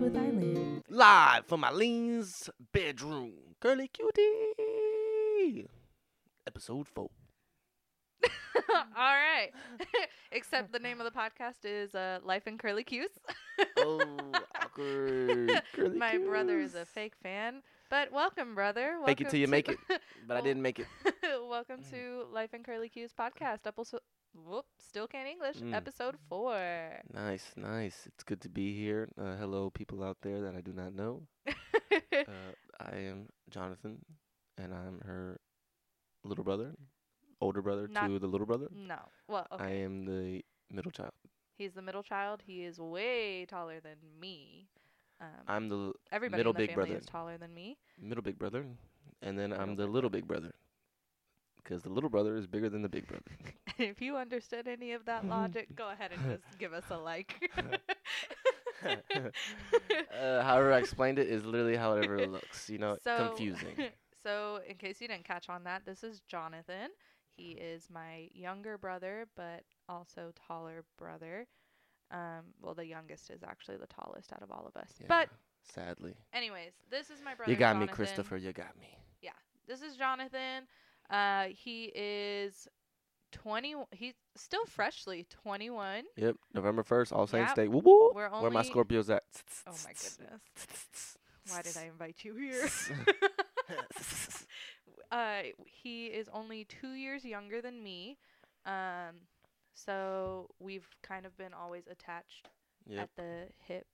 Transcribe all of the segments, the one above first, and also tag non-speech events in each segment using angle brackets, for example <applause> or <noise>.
Cuties with Eileen. Live from Eileen's bedroom. Girly cutie. Episode four. <laughs> All right. <laughs> Except the name of the podcast is uh, Life in Curly Cues. Oh, awkward. <laughs> Girly My brother is a fake fan. But welcome, brother. Welcome Fake it till you make it. But I didn't make it. welcome to Life in Curly Cues podcast. Episode. Whoop, still can't English. Mm. Episode four. Nice, nice. It's good to be here. Uh, hello, people out there that I do not know. <laughs> Uh, I am Jonathan, and I'm her little brother, older brother Not- to the little brother. no. Well, okay. I am the middle child. He's the middle child. He is way taller than me. Um, I'm the everybody middle in the big family brother. is taller than me. middle big brother, and then I'm the little big brother. Because the little brother is bigger than the big brother. <laughs> if you understood any of that <laughs> logic, go ahead and just give us a like. <laughs> uh, however I explained it is literally however it ever looks. You know, So- confusing. so, in case you didn't catch on that, this is Jonathan. He is my younger brother, but also taller brother. Um, well, the youngest is actually the tallest out of all of us. Yeah, But, sadly, anyways, this is my brother. you got me, Christopher. You got me. Yeah, this is Jonathan. Uh, he is 20. He's still freshly 21. Yep, November first, All Saints Yep. Day. Woo woo. Where my only- Scorpios at? Oh my goodness. <laughs> Why did I invite you here? <laughs> <laughs> uh, he is only two years younger than me. Um, so we've kind of been always attached Yep. at the hip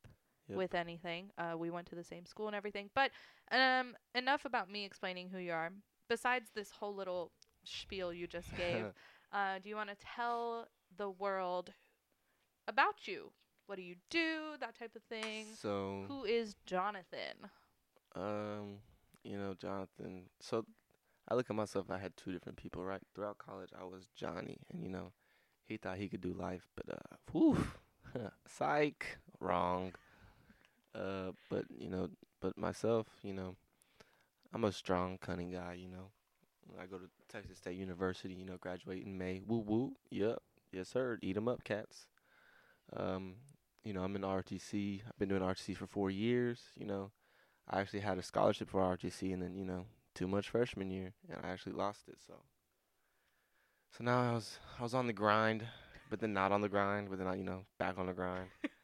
Yep. with anything. Uh, we went to the same school and everything. But um, enough about me explaining who you are. Besides this whole little spiel you just gave, <laughs> uh, do you want to tell the world about you? What do you do? That type of thing. So, Who is Jonathan? um, you know, Jonathan. So, I look at myself. I had two different people, right? Throughout college, I was Johnny, and you know, he thought he could do life, but uh, whew, <laughs> psych, wrong. Uh, but you know, but myself, you know, I'm a strong, cunning guy. You know, I go to Texas State University. You know, graduate in May. Woo woo. Yep. Yes, sir. Eat 'em up, cats. Um, you know, I'm in RTC. I've been doing RTC for four years. You know, I actually had a scholarship for RTC, and then you know, too much freshman year, and I actually lost it. So, so now I was I was on the grind, but then not on the grind, but then I you know back on the grind. <laughs>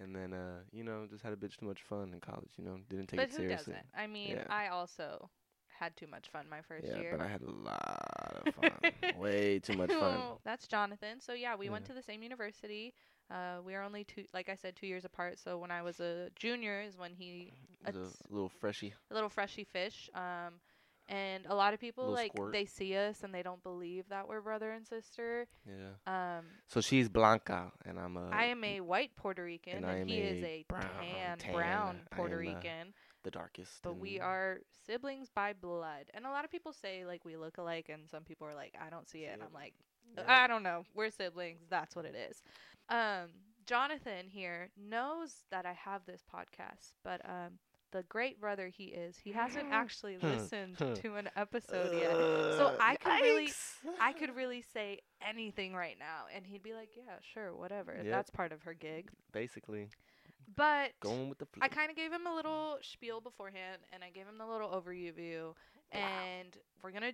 And then, uh, you know, just had a bitch too much fun in college. You know, didn't take but it who seriously. doesn't? I mean, Yeah. I also had too much fun my first yeah, year. but I had a lot of fun. <laughs> Way too much fun. That's Jonathan. So yeah, we went to the same university. Uh, we are only two, like I said, two years apart. So when I was a junior is when he was a little freshy. a little freshy fish. Um, and a lot of people Little like squirt. they see us and they don't believe that we're brother and sister. Yeah. Um, So she's Blanca, and I'm a I am a white Puerto Rican and and, he is a a brown- tan, tan. brown Puerto uh, Rican. the darkest. But we are siblings by blood. And a lot of people say like we look alike and some people are like I don't see it. And I'm like Yeah. I don't know. We're siblings. That's what it is. Um Jonathan here knows that I have this podcast, but um the great brother he is, he hasn't actually listened to an episode yet. So Uh, I could really. I could really say anything right now and he'd be like, "Yeah, sure, whatever. Yep. That's part of her gig." basically But going with the flow. I kind of gave him a little spiel beforehand, and I gave him the little overview, and we're gonna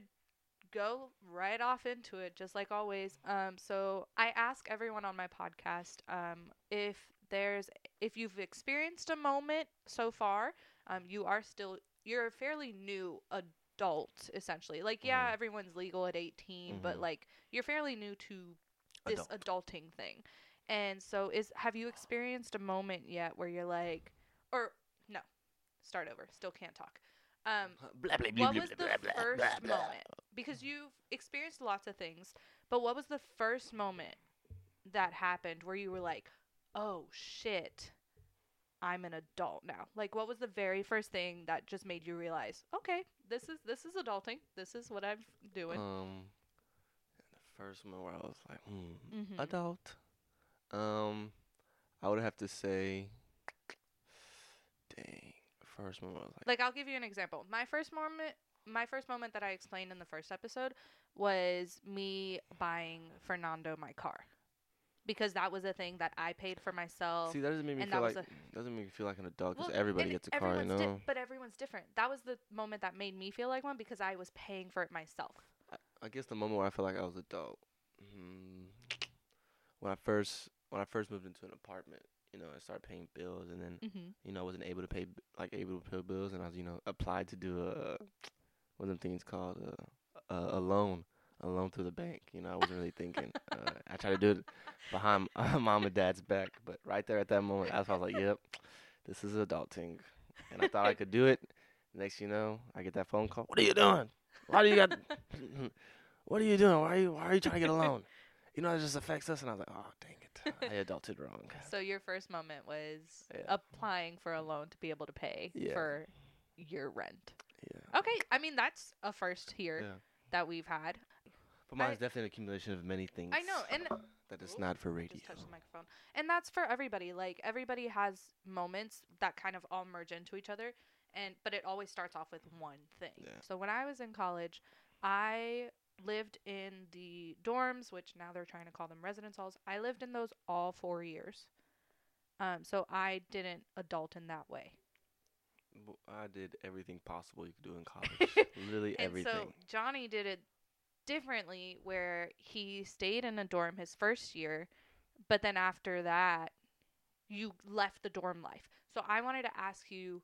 go right off into it, just like always. Um, so I ask everyone on my podcast um, if there's if you've experienced a moment so far, um, you are still you're a fairly new adult essentially. Like yeah, Mhm. everyone's legal at 18, but Mhm. like you're fairly new to this adulting thing. And so is have you experienced a moment yet where you're like or no, start over. Still can't talk. Um Blah, blah, blah, what blah, was the first moment? Because you've experienced lots of things, but what was the first moment that happened where you were like, "Oh shit, I'm an adult now." Like, what was the very first thing that just made you realize, "Okay, this is this is adulting. This is what I'm doing." Um, the first one where I was like, hmm, Mhm. adult. Um, I would have to say, dang, first moment I was like, like I'll give you an example. My first moment my first moment that I explained in the first episode was me buying Fernando my car. Because that was a thing that I paid for myself. See, that doesn't make me feel like doesn't make me feel like an adult because Well, everybody gets a car, you everyone's di- know. but everyone's different. That was the moment that made me feel like one because I was paying for it myself. I guess the moment where I felt like I was adult, mm, when I first when I first moved into an apartment, you know, I started paying bills, and then Mm-hmm. you know I wasn't able to pay like able to pay bills, and I was you know applied to do a what are them things called a, a a loan, a loan through the bank. You know, I wasn't really thinking. uh, I tried to do it behind <laughs> mom and dad's back, but right there at that moment, I was like, yep, this is adulting, and I thought I could do it. Next, you know, I get that phone call. What are you doing? Why do you got? <laughs> what are you doing? Why are you Why are you trying to get a loan? You know, it just affects us. And I was like, oh, dang it, I <laughs> adulted wrong. So your first moment was Yeah. applying for a loan to be able to pay Yeah. for your rent. Yeah. Okay, I mean that's a first here Yeah. that we've had. But mine's I- definitely an accumulation of many things. I know, and <laughs> that is not for radio. just the microphone. And that's for everybody. Like everybody has moments that kind of all merge into each other and but it always starts off with one thing. Yeah. So when I was in college, I lived in the dorms, which now they're trying to call them residence halls. I lived in those all 4 years. Um so I didn't adult in that way. I did everything possible you could do in <laughs> college. Literally And everything. so Johnny did it differently where he stayed in a dorm his first year, but then after that you left the dorm life. So I wanted to ask you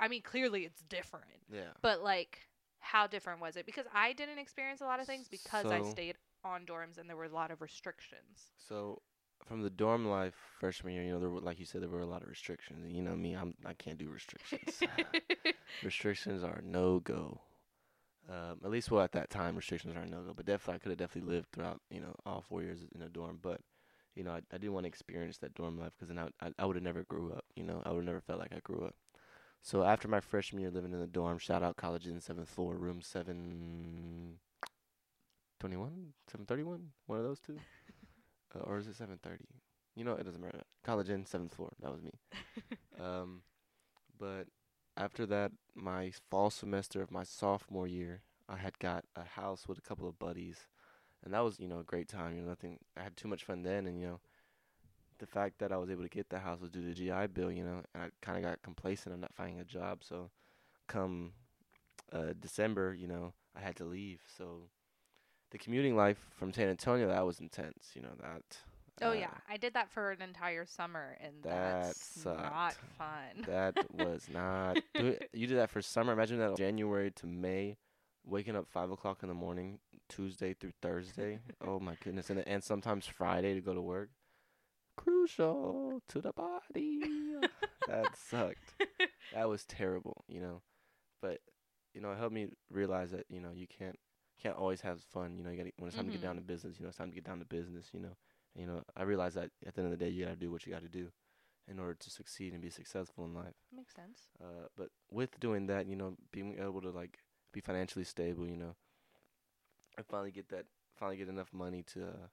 I mean clearly it's different, yeah. but like how different was it? Because I didn't experience a lot of things because I stayed on dorms and there were a lot of restrictions. So from the dorm life freshman year, you know, there were like you said, there were a lot of restrictions. And you know me, I'm I can't do restrictions. <laughs> <laughs> restrictions are no go. Um, at least well at that time, restrictions are no go. But definitely, I could have definitely lived throughout you know all four years in a dorm. But you know, I, I didn't want to experience that dorm life because then I I, I would have never grew up. You know, I would have never felt like I grew up. So after my freshman year living in the dorm, shout out College Inn seventh floor, room seven twenty one, seven thirty one, one of those two, <laughs> uh, or is it seven thirty? You know, it doesn't matter. College Inn seventh floor, that was me. <laughs> um, but after that, my fall semester of my sophomore year, I had got a house with a couple of buddies, and that was you know a great time. You know, nothing. I had too much fun then, and you know, the fact that I was able to get the house was due to the GI Bill. You know, and I kind of got complacent of not finding a job. So, come uh, December, you know, I had to leave. So, the commuting life from San Antonio that was intense. You know that. Oh uh, yeah, I did that for an entire summer and that that's not fun. That was <laughs> not. Do you did that for summer. Imagine that January to May, waking up five o'clock in the morning, Tuesday through Thursday. <laughs> oh my goodness, and and sometimes Friday to go to work. Crucial to the body. <laughs> that sucked. That was terrible. You know, but you know it helped me realize that you know you can't can't always have fun. You know, you got when it's time to Mhm. get down to business. You know, it's time to get down to business. You know, you know I realized that at the end of the day you got to do what you got to do in order to succeed and be successful in life. Makes sense. Uh, but with doing that, you know, being able to like be financially stable, you know, I finally get that, finally get enough money to, uh,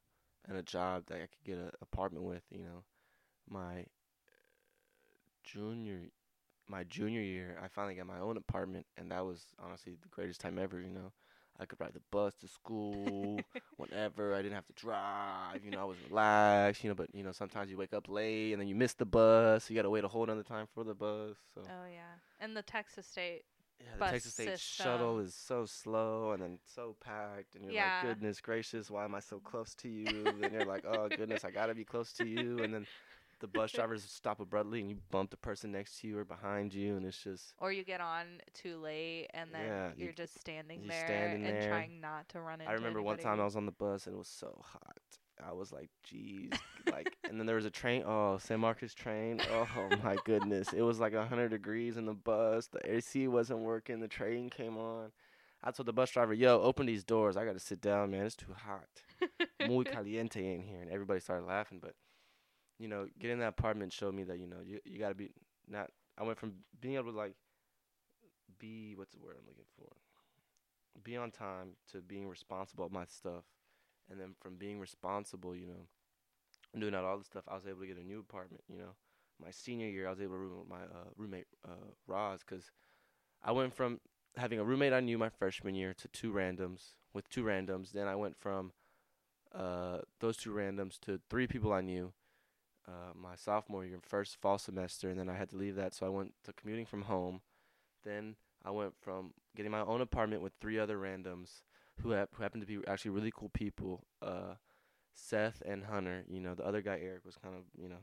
and a job that I could get an apartment with, you know, my junior, my junior year, I finally got my own apartment, and that was honestly the greatest time ever, you know. I could ride the bus to school whenever. I didn't have to drive. You know, I was relaxed. You know, but you know, sometimes you wake up late and then you miss the bus. You got to wait a whole another time for the bus. So Oh yeah, and the Texas State. yeah, the Texas State shuttle is so slow and then so packed, and you're Yeah. like, goodness gracious, why am I so close to you? and you're like, oh goodness, I gotta be close to you. And then the bus <laughs> drivers stop abruptly, and you bump the person next to you or behind you, and it's just Or you get on too late, and then Yeah, you- you're just standing you're there standing and there. trying not to run into. I remember one time I was on the bus and it was so hot. I was like, geez, like, and then there was a train. Oh, San Marcos train. Oh my goodness, it was like hundred degrees in the bus. The AC wasn't working. The train came on. I told the bus driver, "Yo, open these doors. I gotta sit down, man. It's too hot. <laughs> Muy caliente in here." And everybody started laughing. But you know, getting that apartment showed me that you know you you gotta be not. I went from being able to like be what's the word I'm looking for, be on time to being responsible of my stuff, and then from being responsible, you know, and doing out all the stuff, I was able to get a new apartment. You know, my senior year, I was able to room with my uh, roommate uh, Roz because I went from having a roommate I knew my freshman year to two randoms with two randoms. Then I went from uh, those two randoms to three people I knew. Uh, my sophomore year, first fall semester, and then I had to leave that, so I went to commuting from home. Then I went from getting my own apartment with three other randoms who, hap- who happened to be actually really cool people. Uh, Seth and Hunter. You know, the other guy Eric was kind of you know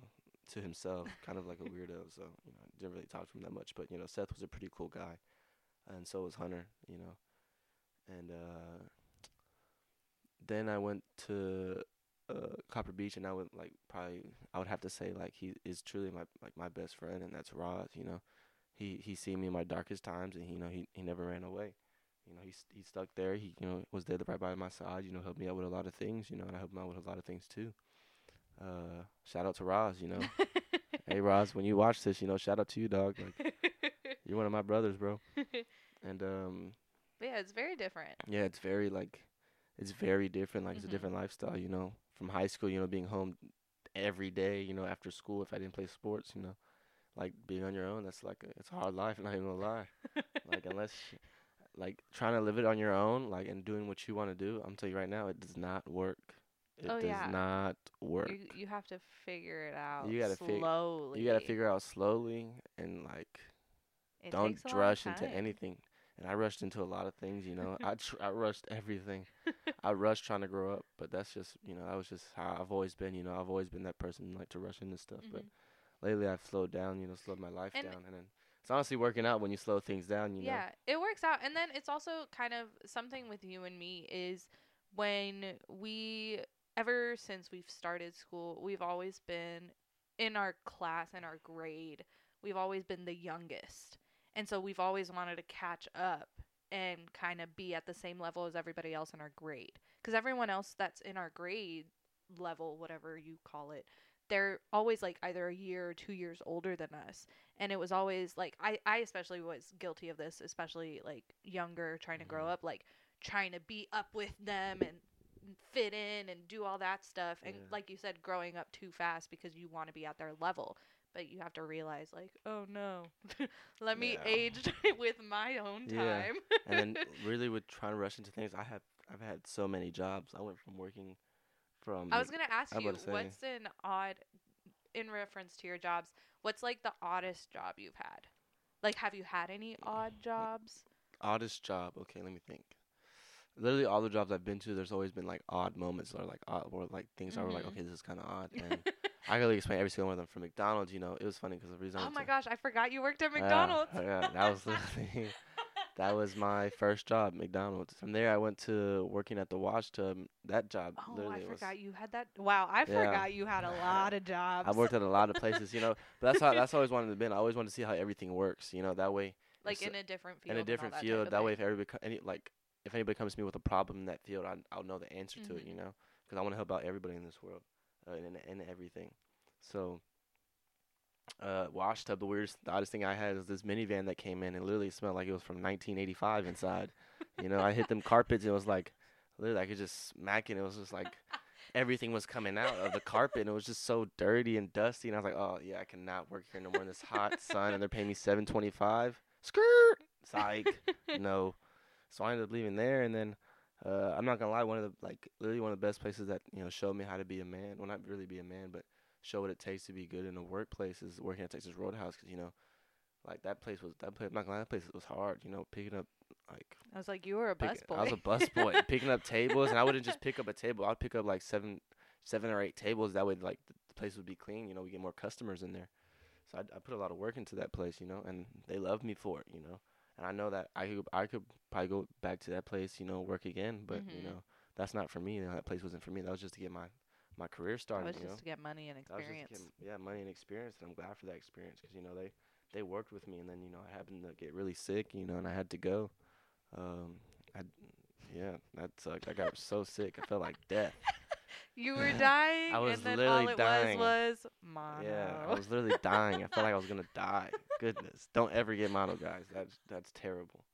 to himself, <laughs> kind of like a weirdo. So you know, I didn't really talk to him that much. But you know, Seth was a pretty cool guy, and so was Hunter. You know, and uh, then I went to uh, Copper Beech, and I would like probably I would have to say like he is truly my like my best friend, and that's Roz. You know, he he seen me in my darkest times, and you know he he never ran away. You know, he he stuck there. He you know was there right by my side. You know, helped me out with a lot of things. You know, and I helped him out with a lot of things too. Uh, shout out to Roz. You know, <laughs> hey Roz, when you watch this, you know, shout out to you, dog. Like <laughs> you're one of my brothers, bro. <laughs> And um, yeah, it's very different. yeah, it's very like, it's very different. Like it's Mhm. a different lifestyle. You know, from high school, you know, being home every day. You know, after school, if I didn't play sports, you know, like being on your own, that's like a, it's a hard life. <laughs> Not even gonna lie. like <laughs> unless, like trying to live it on your own, like and doing what you want to do. I'm telling you right now, it does not work. It Oh, does yeah. not work. You, you have to figure it out You gotta fig- slowly. You gotta figure out slowly and like It don't takes a long rush into anything. And I rushed into a lot of things, you know. I tr- I rushed everything. <laughs> I rushed trying to grow up, but that's just you know that was just how I've always been. You know, I've always been that person like to rush into stuff. But Mhm. lately, I've slowed down. You know, slowed my life And- down, and then it's honestly working out when you slow things down. You know. yeah, it works out. And then it's also kind of something with you and me is when we ever since we've started school, we've always been in our class and our grade, we've always been the youngest. And so we've always wanted to catch up and kind of be at the same level as everybody else in our grade. Cuz everyone else that's in our grade level, whatever you call it, they're always like either a year or 2 years older than us and it was always like I, I especially was guilty of this especially like younger trying to grow Mhm. up like trying to be up with them and fit in and do all that stuff and Yeah. like you said growing up too fast because you want to be at their level but you have to realize like oh no <laughs> let me Yeah. age <laughs> with my own time Yeah. and then <laughs> really with trying to rush into things, I have I've had so many jobs. I went from working from i was gonna ask you what's an odd in reference to your jobs what's like the oddest job you've had like have you had any odd mm, jobs oddest job. Okay, let me think. Literally all the jobs I've been to, there's always been like odd moments or like odd or like things I were like, mm-hmm. okay, this is kind of odd. And I really explain every single one of them. From McDonald's, you know, it was funny because the reason. Oh my gosh i forgot you worked at mcdonald's Yeah, that was literally <laughs> that was my first job, McDonald's. From there, I went to working at the wash tub. That job Oh, I forgot you had that. Wow, I Yeah. forgot you had a lot of <laughs> jobs. I worked at a lot of places, you know. But that's how that's always wanted to be. I always wanted to see how everything works, you know. That way, like in a different field. in a different that field. That way, if everybody any like if anybody comes to me with a problem in that field, I I'll know the answer to it, Mhm. you know, because I want to help out everybody in this world, uh, and and everything. So, uh, wash tub. The weirdest, the oddest thing I had is this minivan that came in and literally smelled like it was from 1985 inside. you know, I hit them carpets and it was like, literally, I could just smack it. And it was just like. <laughs> Everything was coming out of the carpet, and it was just so dirty and dusty. And I was like, "Oh yeah, I cannot work here no more in this hot sun." And they're paying me seven twenty-five. Skirt, psych <laughs> no. So I ended up leaving there, and then uh, I'm not gonna lie, one of the like literally one of the best places that you know showed me how to be a man. Well, not really be a man, but show what it takes to be good in a workplace is working at Texas Roadhouse. Cause you know, like that place was that place. I'm not gonna lie, that place was hard. You know, picking up like I was like, you were a pick- busboy. I was a bus boy <laughs> picking up tables, and I wouldn't just pick up a table. I'd pick up like seven, seven or eight tables. That way, like the, the place would be clean. You know, we get more customers in there. So I, I put a lot of work into that place. You know, and they loved me for it. You know, and I know that I could I could probably go back to that place. You know, work again. But you Mhm. know, that's not for me. You know, that place wasn't for me. That was just to get my my career That started. was you just know, to get money and that was experience. yeah, money and experience, and I'm glad for that experience because you know they they worked with me, and then you know I happened to get really sick, you know, and I had to go. Um, I yeah, that sucked. I got so sick, I felt like death. <laughs> You were dying, I was and then literally all it dying. was was mono. Yeah, I was literally dying. I felt like I was gonna <laughs> die. Goodness, don't ever get mono, guys. That's that's terrible.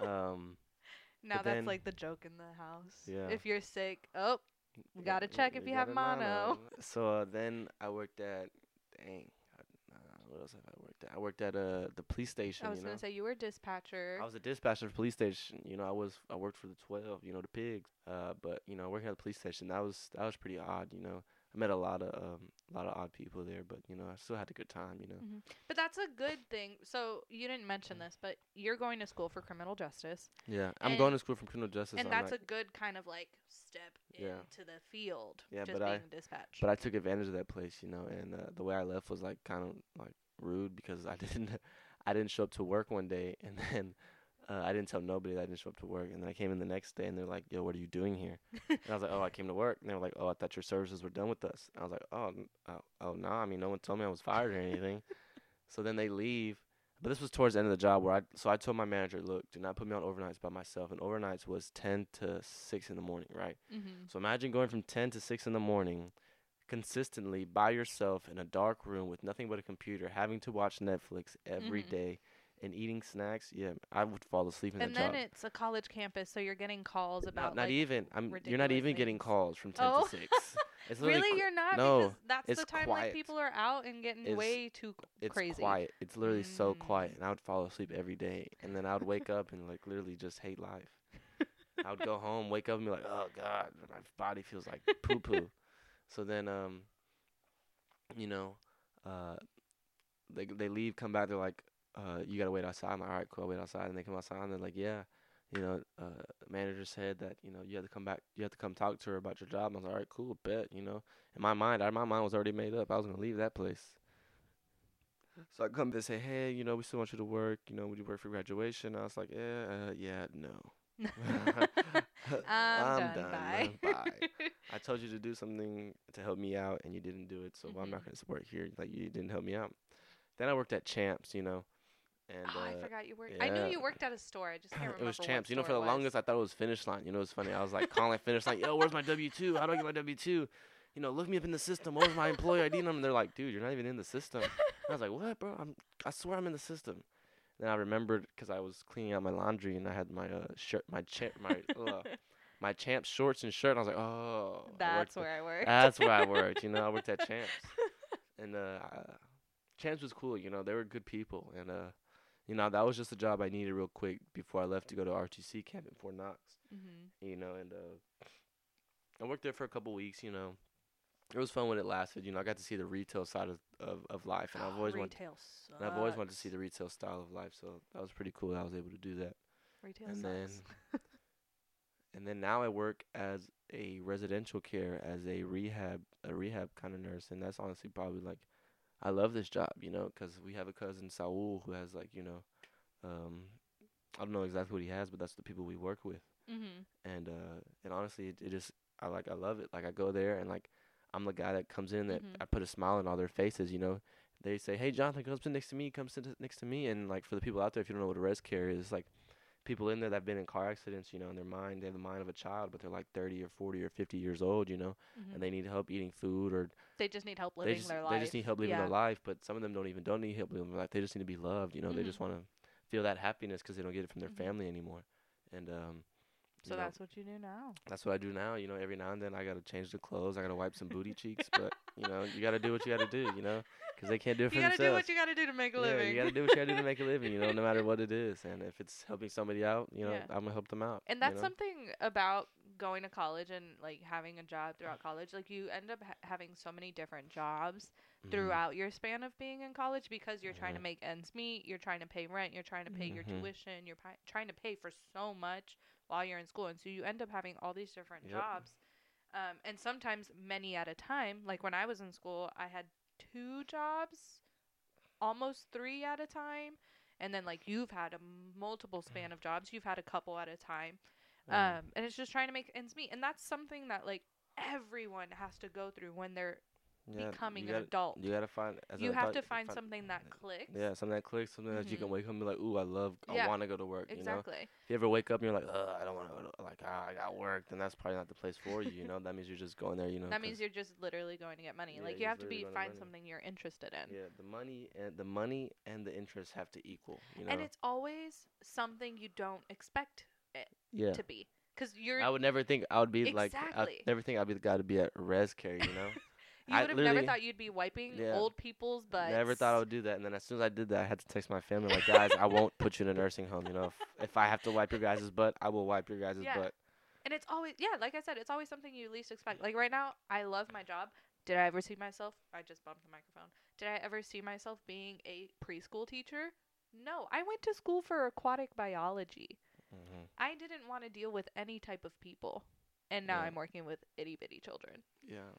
Um, <laughs> now that's then- like the joke in the house. Yeah. If you're sick, oh, gotta yeah, check if you have gotta mono. So uh, then I worked at dang, what else have I worked at? I worked at uh the police station. I was gonna say you were a dispatcher. I was a dispatcher for police station. You know, I was I worked for the twelve. You know, the pigs. Uh, but you know, working at the police station that was that was pretty odd. You know, I met a lot of um a lot of odd people there, but you know, I still had a good time. You know. hmm But that's a good thing. So you didn't mention this, but you're going to school for criminal justice, Yeah, I'm going to school for criminal justice. and I'm that's not- a good kind of like step Yeah. into the field. Yeah, just but I- being dispatch. But I took advantage of that place, you know, and uh, the way I left was like kind of like rude because I <laughs> didn't I didn't show up to work one day <laughs> and then uh, I didn't tell nobody that I didn't show up to work and then I came in the next day and they're like, "Yo, what are you doing here?" <laughs> and I was like, "Oh, I came to work." And they were like, "Oh, I thought your services were done with us." And I was like, "Oh, n- oh, oh no, I mean, no one told me I was fired or anything." so then they leave. But this was towards the end of the job where I so I told my manager, "Look, do not put me on overnights by myself." And overnights was 10 to 6 in the morning, right? mm-hmm. So imagine going from 10 to 6 in the morning consistently by yourself in a dark room with nothing but a computer, having to watch Netflix every Mhm. day and eating snacks. Yeah, I would fall asleep in the job. And then it's a college campus, so you're getting calls about not like even. I'm you're not even getting calls from 10 Oh. to 6. <laughs> It's really qu- you're not no, because that's it's the time quiet. like people are out and getting It's- way too it's crazy. quiet. It's literally so quiet Mm. and I would fall asleep every day and then I would wake up and like literally just hate life. I would go home, wake up and be like, "Oh god, my body feels like poo poo." so then um you know, uh they they leave, come back, they're like, uh, you gotta wait outside. I'm like, all right, cool, I'll wait outside. And they come outside, and they're like, yeah, you know, uh, manager said that you know you have to come back, you have to come talk to her about your job. And I was like, all right, cool, bet. You know, in my mind, I, my mind was already made up. I was gonna leave that place. So I come, they say, hey, you know, we still want you to work. You know, would you work for graduation? I was like, yeah, uh, yeah, no. <laughs> <laughs> I'm, done. done. Bye. Bye. <laughs> I told you to do something to help me out, and you didn't do it. So I'm not Mhm. gonna work here. Like you didn't help me out. Then I worked at Champs, you know, and oh, I uh, forgot you worked. I knew you worked at a store. I just can't remember. it was Champs. You know, for the longest, I thought it was Finish Line. You know, it's funny. I was like calling Finish Line, "Yo, where's my W two? How do I get my W two? You know, look me up in the system. Where's my employee ID number?" And they're like, "Dude, you're not even in the system." I was like, "What, bro? I'm. I swear I'm in the system." Then I remembered because I was cleaning out my laundry and I had my uh shirt, my cha- my uh, my Champs shorts and shirt. And I was like, "Oh, That's there." where I worked. That's where I worked. You know, I worked at <laughs> Champs, and uh, uh, Champs was cool. You know, they were good people, and uh, you know, that was just a job I needed real quick before I left to go to RTC camp in Fort Knox. mm-hmm. You know, and uh, I worked there for a couple weeks. You know, it was fun when it lasted. You know, I got to see the retail side of of, of life, and I've always wanted. And I've always wanted to see the retail style of life, so that was pretty cool. that I was able to do that. retail and sucks. then <laughs> and then now I work as a residential care as a rehab a rehab kind of nurse and that's honestly probably like I love this job you know because we have a cousin Saul who has like you know um I don't know exactly what he has but that's the people we work with mm-hmm. and uh and honestly it, it just I like I love it like I go there and like I'm the guy that comes in that Mhm. I put a smile on all their faces you know they say hey Jonathan come sit next to me come sit next to me and like for the people out there if you don't know what a res care is like people in there that've been in car accidents you know in their mind they have the mind of a child but they're like 30 or 40 or 50 years old you know Mm-hmm. and they need help eating food or they just need help living just, their life. they just need help living yeah. their life but some of them don't even don't need help living their life they just need to be loved you know they just want to feel that happiness because they don't get it from their Mhm. family anymore and um So know, that's what you do now. that's what I do now. You know, every now and then I gotta change the clothes. I gotta wipe some booty cheeks. But you know, you gotta do what you gotta do. You know, because they can't do it for You gotta themselves. do what you gotta do to make a yeah, living. you gotta do what you gotta do to make a living. You know, no matter what it is. And if it's helping somebody out, you know, Yeah. I'm gonna help them out. and you that's know? something about going to college and like having a job throughout college. Like you end up ha- having so many different jobs Mhm. throughout your span of being in college because you're trying to make ends meet, you're trying to pay rent, you're trying to pay your Mhm. tuition, you're pi- trying to pay for so much while you're in school, and so you end up having all these different Yep. jobs, um, and sometimes many at a time. Like when I was in school, I had two jobs, almost three at a time, and then like you've had a multiple span of jobs, you've had a couple at a time, um, and it's just trying to make ends meet, and that's something that like everyone has to go through when they're Yeah, becoming an gotta, adult. You gotta find. As an you have adult, to you find something that clicks. Yeah, something that clicks, something that you can Mhm. wake up and be like, "Ooh, I love, Yeah, I want to go to work." You know, Exactly. if you ever wake up and you're like, "Ugh, I don't want to go to like, ah, I got work," then that's probably not the place for you. You know, that means you're just going there. You know, that 'cause- means you're just literally going to get money. Yeah, like you have to be to find something you're interested in. Yeah, the money and the money and the interest have to equal. You know. And it's always something you don't expect it yeah. to be. Cuz you're I would never think I would be like. I Exactly. would never think I'd be the guy to be at res care. You know. <laughs> You I would have never thought you'd be wiping Yeah. old people's butts. Never thought I would do that. And then as soon as I did that, I had to text my family like, guys, I won't put you in a nursing home. You know, if, if I have to wipe your guys' butt, I will wipe your guys' Yeah. butt. And it's always yeah, like I said, it's always something you least expect. Like right now, I love my job. Did I ever see myself? I just bumped the microphone. Did I ever see myself being a preschool teacher? No, I went to school for aquatic biology. hmm I didn't want to deal with any type of people. And now Yeah. I'm working with itty bitty children. Yeah.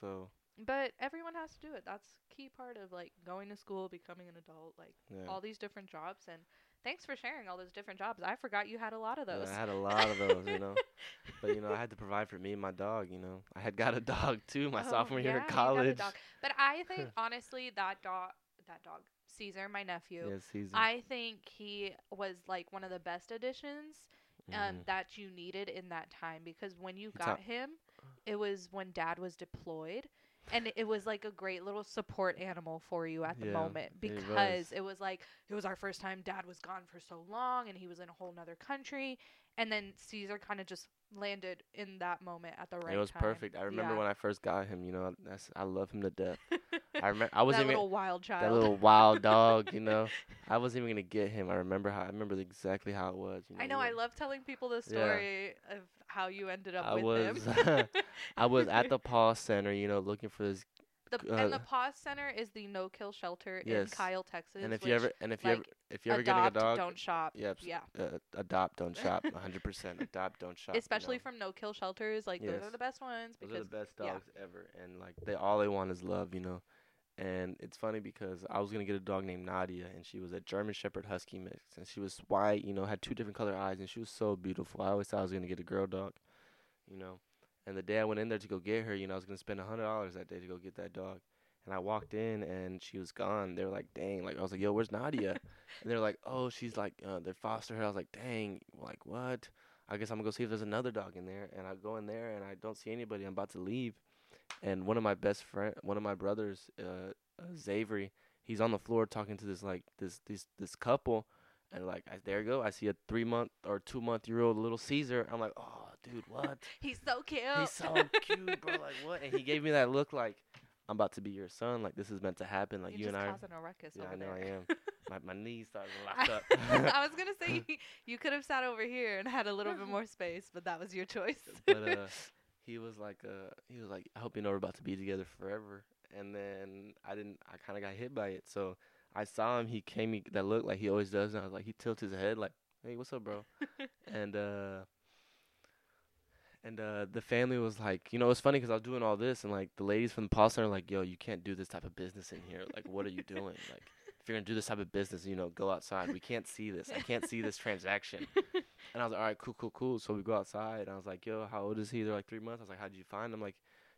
So But everyone has to do it. That's key part of like going to school, becoming an adult, like yeah. all these different jobs and thanks for sharing all those different jobs. I forgot you had a lot of Yeah, those. I had a lot of those, you know. <laughs> But you know, I had to provide for me and my dog. You know, I had got a dog <laughs> too my Oh, sophomore year yeah, of got a college. dog. But I think <laughs> honestly that dog that dog, Caesar, my nephew, Yeah, season. I think he was like one of the best additions um, Mhm. that you needed in that time because when you It's got him, it was when dad was deployed. And it was like a great little support animal for you at the Yeah, moment it was. because it was like it was our first time dad was gone for so long and he was in a whole nother country and then Caesar kind of just landed in that moment at the right it was time. perfect. I remember Yeah. when I first got him. You know, that's I love him to death. <laughs> I remember I wasn't that even little wild child. that little wild <laughs> dog. You know, I wasn't even gonna get him. I remember how I remember exactly how it was. You know, I know. I love telling people the Yeah. story of how you ended up I with was him. <laughs> I was at the Paw Center. You know, looking for this. The uh, and the PAWS Center is the no kill shelter in Kyle, Texas. And if you ever and if you ever like, if you're ever getting a dog, don't shop. yep, Yeah, uh, adopt, don't <laughs> shop. 100 percent adopt, don't shop. you especially from no kill shelters. Like those are the best ones those are the best yeah. dogs ever, and like they all they want is love, you know. And it's funny because I was gonna get a dog named Nadia, and she was a German Shepherd Husky mix, and she was white, you know, had two different color eyes, and she was so beautiful. I always thought I was gonna get a girl dog, you know. And the day I went in there to go get her, you know, I was gonna spend a hundred dollars that day to go get that dog. And I walked in and she was gone. They were like, "Dang!" Like I was like, "Yo, where's Nadia?" <laughs> and they're like, "Oh, she's like, uh, they foster her." I was like, "Dang!" Like what? I guess I'm gonna go see if there's another dog in there. And I go in there and I don't see anybody. I'm about to leave, and one of my best friend, one of my brothers, uh, uh Xavier, he's on the floor talking to this like this this this couple, and like I, there you go. I see a three month or two month year old little Caesar. I'm like, oh, dude, what? <laughs> he's so cute. He's so cute, bro. Like what? And he gave me that look like I'm about to be your son. Like this is meant to happen. Like You're you and I. Are, causing a ruckus yeah, over I know there. I am. <laughs> My my knees started locked up. <laughs> I was gonna say you, could have sat over here and had a little bit more space, but that was your choice. but uh, he was like, uh, he was like, I hope you know we're about to be together forever. And then I didn't. I kind of got hit by it. So I saw him. He came me that look like he always does. And I was like, he tilted his head like, hey, what's up, bro? and uh, and uh, the family was like, you know, it's funny because I was doing all this, and like the ladies from the Paul Center, are like, yo, you can't do this type of business in here. Like, what are you doing? Like, if you're gonna do this type of business, you know, go outside. We can't see this. I can't see this transaction. <laughs> And I was like, all right, cool, cool, cool. So we go outside, and I was like, yo, how old is he? They're like three months. I was like, how did you find him? Like,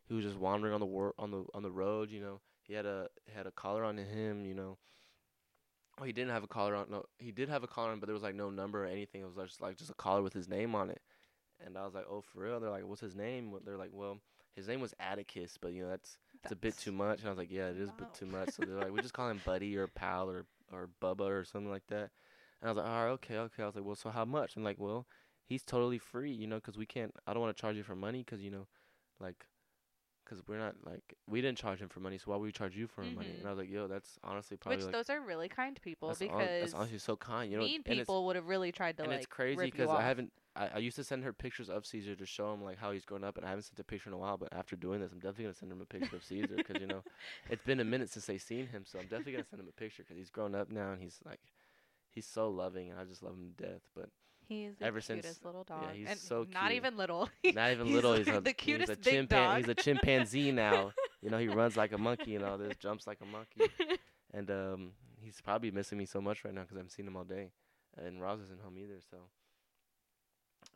he was just wandering on the on the on the road. You know, he had a had a collar on him. You know. Oh, he didn't have a collar on. No, he did have a collar on, but there was like no number or anything. It was like, just like just a collar with his name on it. And I was like, oh, for real? They're like, what's his name? They're like, well, his name was Atticus, but you know that's it's a bit too much. And I was like, yeah, it is a bit too much. So they're like, we just call him Buddy or Pal or or Bubba or something like that. And I was like, all right, okay, okay. I was like, well, so how much? And like, well, he's totally free, you know, because we can't. I don't want to charge you for money, because you know, like, because we're not like we didn't charge him for money, so why would we charge you for money? Mhm. And I was like, yo, that's honestly probably Which like those are really kind people that's, because that's honestly so kind, you know. mean people would have really tried to and like it's crazy because I haven't. I, I used to send her pictures of Caesar to show him like how he's grown up, and I haven't sent a picture in a while. But after doing this, I'm definitely gonna send him a picture of Caesar because you know <laughs> it's been a minute since they've seen him, so I'm definitely gonna send him a picture because he's grown up now and he's like he's so loving, and I just love him to death. But He's the ever since- cutest little dog. Yeah, he's and so not even little. <laughs> not even He's little, he's like a <laughs> the cutest he's a big chimpan- dog. He's a chimpanzee now. you know, he runs like a monkey and all this, jumps like a monkey, and um, he's probably missing me so much right now because I haven't seen him all day, and Roz isn't home either. So,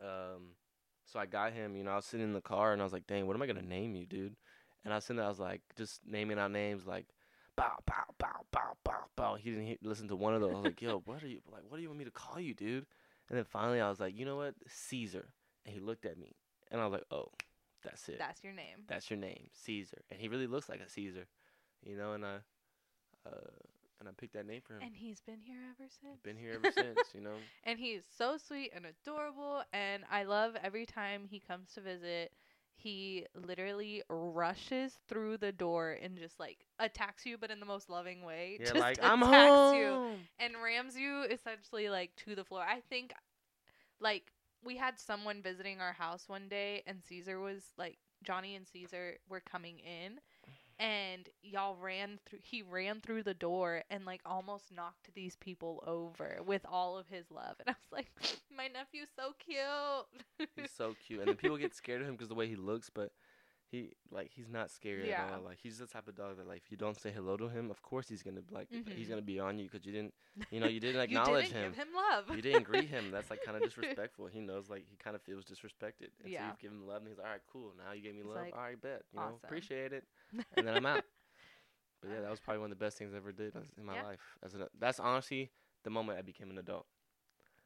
um, so I got him. You know, I was sitting in the car and I was like, "Dang, what am I gonna name you, dude?" And I was sitting there, I was like, just naming out names like. Bow, bow, bow, bow, bow, bow. He didn't he- listen to one of those. I was like, "Yo, <laughs> what are you like? What do you want me to call you, dude?" And then finally, I was like, "You know what, Caesar." And he looked at me, and I was like, "Oh, that's it. That's your name. That's your name, Caesar." And he really looks like a Caesar, you know. And I, uh, and I picked that name for him. And he's been here ever since. Been here ever since, you know. <laughs> And he's so sweet and adorable. And I love every time he comes to visit. he literally rushes through the door and just like attacks you, but in the most loving way. Yeah, just like attacks I'm you home. and rams you essentially like to the floor. I think like we had someone visiting our house one day and Caesar was like Johnny and Caesar were coming in and y'all ran through he ran through the door and like almost knocked these people over with all of his love and I was like <laughs> my nephew's so cute. He's so cute, and then people get <laughs> scared of him because the way he looks, but he like he's not scary Yeah. at all. Like he's the type of dog that like if you don't say hello to him, of course he's gonna like he's Mhm. gonna be on you because you didn't, <laughs> you know, you didn't acknowledge you didn't him. give him love. you didn't greet him. That's like kind of <laughs> disrespectful. He knows like he kind of feels disrespected. And so Yeah. you give him love, and he's like, all right, cool. Now you gave me He's love. like, all right, bet. You know, "Awesome." appreciate it. And then I'm out. <laughs> But yeah, that was probably one of the best things I ever did in my Yeah. life. As an, that's honestly the moment I became an adult.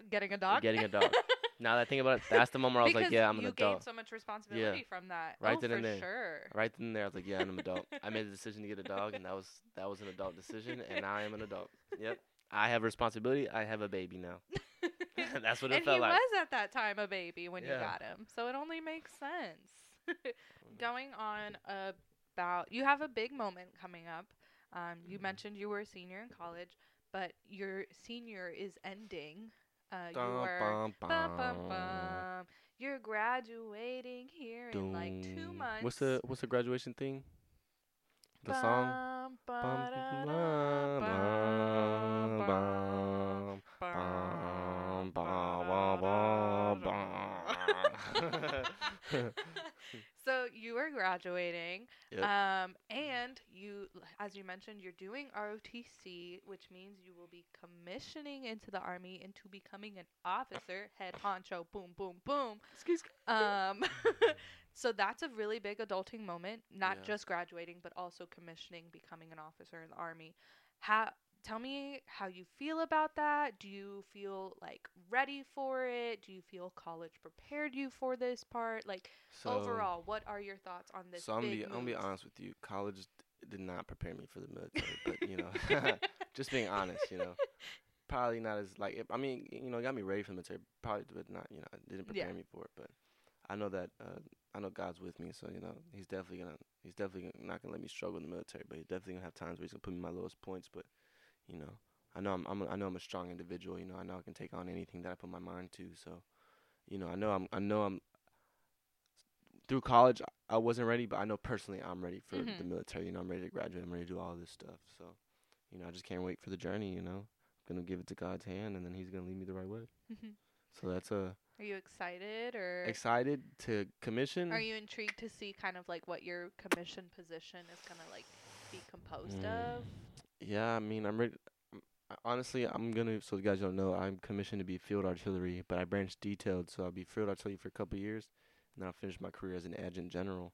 Getting a dog. Getting a dog. Now that I think about it, that's the moment where I was like, yeah, I'm an you adult. gained so much responsibility from that. Right oh, then for and there. sure. Right then and there, I was like, yeah, I'm an <laughs> adult. I made the decision to get a dog, and that was that was an adult decision, and now I am an adult. Yep, I have responsibility. I have a baby now. <laughs> <laughs> That's what it and felt like. he was at that time a baby when you got him, so it only makes sense. Going on about you have a big moment coming up. Um, you Mhm. mentioned you were a senior in college, but your senior is ending. Uh, you are bum, bum, bum. You're graduating here in like two months. What's the what's the graduation thing? The song. So you are graduating, Yep. um, and you, as you mentioned, you're doing ROTC, which means you will be commissioning into the army into becoming an officer, head honcho, boom, boom, boom. Excuse me. Um, <laughs> so that's a really big adulting moment, not Yeah. just graduating, but also commissioning, becoming an officer in the army. How? Tell me how you feel about that. Do you feel like ready for it? Do you feel college prepared you for this part? Like So, overall, what are your thoughts on this? so I'm gonna be I'm gonna be honest with you. College d- did not prepare me for the military, but you know, <laughs> <laughs> just being honest, you know, probably not as like I mean, you know, it got me ready for the military, probably, but not you know, it didn't prepare Yeah. me for it. But I know that uh, I know God's with me, so you know, He's definitely gonna He's definitely gonna, not gonna let me struggle in the military, but He's definitely gonna have times where He's gonna put me in my lowest points. But you know, I know I'm, I'm a, I know I'm a strong individual. You know, I know I can take on anything that I put my mind to. So, you know, I know I'm I know I'm through college I wasn't ready, but I know personally I'm ready for the Mhm. military. You know, I'm ready to graduate. I'm ready to do all this stuff. So, you know, I just can't wait for the journey. You know, I'm gonna give it to God's hand, and then He's gonna lead me the right way. Mhm. So that's a Are you excited or excited to commission. are you intrigued to see kind of like what your commission position is gonna like be composed Mm. of? Yeah, I mean, I'm ready. Honestly, I'm gonna. So you guys don't know, I'm commissioned to be field artillery, but I branched detailed, so I'll be field artillery for a couple of years, and then I'll finish my career as an adjutant general.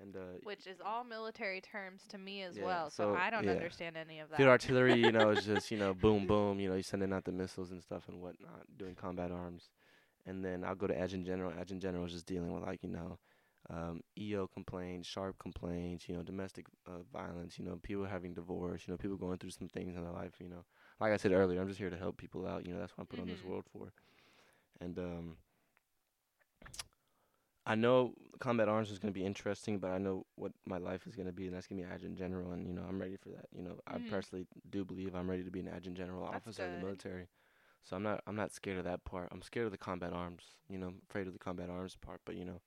And uh, Which is all military terms to me as Yeah, well, so, so, I don't yeah. understand any of that. field artillery, you know, is just you know, <laughs> boom, boom, you know, you're sending out the missiles and stuff and whatnot, doing combat arms, and then I'll go to adjutant general. Adjutant general is just dealing with like you know, um, EO complaints, sharp complaints, you know, domestic uh, violence, you know, people having divorce, you know, people going through some things in their life, you know. Like I said earlier, I'm just here to help people out, you know, that's what I'm put on this Mhm. world for. And um I know combat arms is going to be interesting, but I know what my life is going to be, and that's going to be an adjutant general, and you know I'm ready for that. You know, I Mhm. personally do believe I'm ready to be an adjutant general That's officer in the military. So I'm not I'm not scared of that part. I'm scared of the combat arms. You know, I'm afraid of the combat arms part, but you know,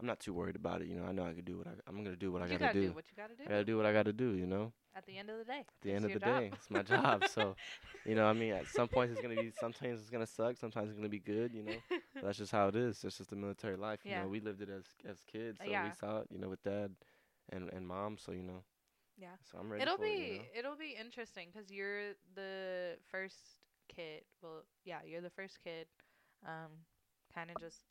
I'm not too worried about it. You know, I know I can do what I I'm gonna do what I gotta, gotta do. do what you gotta do I gotta do what I gotta do. You know, at the end of the day. at the end of the job. day, it's my job. <laughs> so, you know, I mean, at some points it's gonna be sometimes it's gonna suck, sometimes it's gonna be good. You know, <laughs> but that's just how it is. That's just the military life. You Yeah. know, we lived it as as kids, so yeah. we saw it. You know, with dad and and mom. So you know. Yeah. So I'm ready. it'll for be It, you know? it'll be interesting because you're the first kid. Well, yeah, you're the first kid. Um, kind of just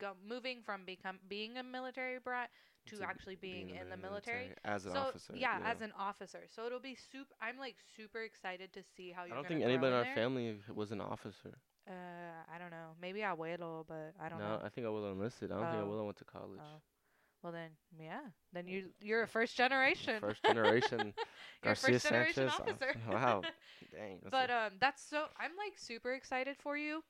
go moving from become being a military brat to, actually being, Being in the military. as an so officer. yeah, you as an officer. So it'll be super. I'm like super excited to see how you're. I don't think anybody in our there. family was an officer. Uh, I don't know. Maybe I Abuelo, but I don't no, know. I think I will have enlisted. I don't think I Oh. will went to college. Oh. Well then, yeah. Then you you're a first generation. <laughs> First generation <laughs> Garcia first generation Sanchez. officer. <laughs> Wow. Dang. But um, that's so. I'm like super excited for you.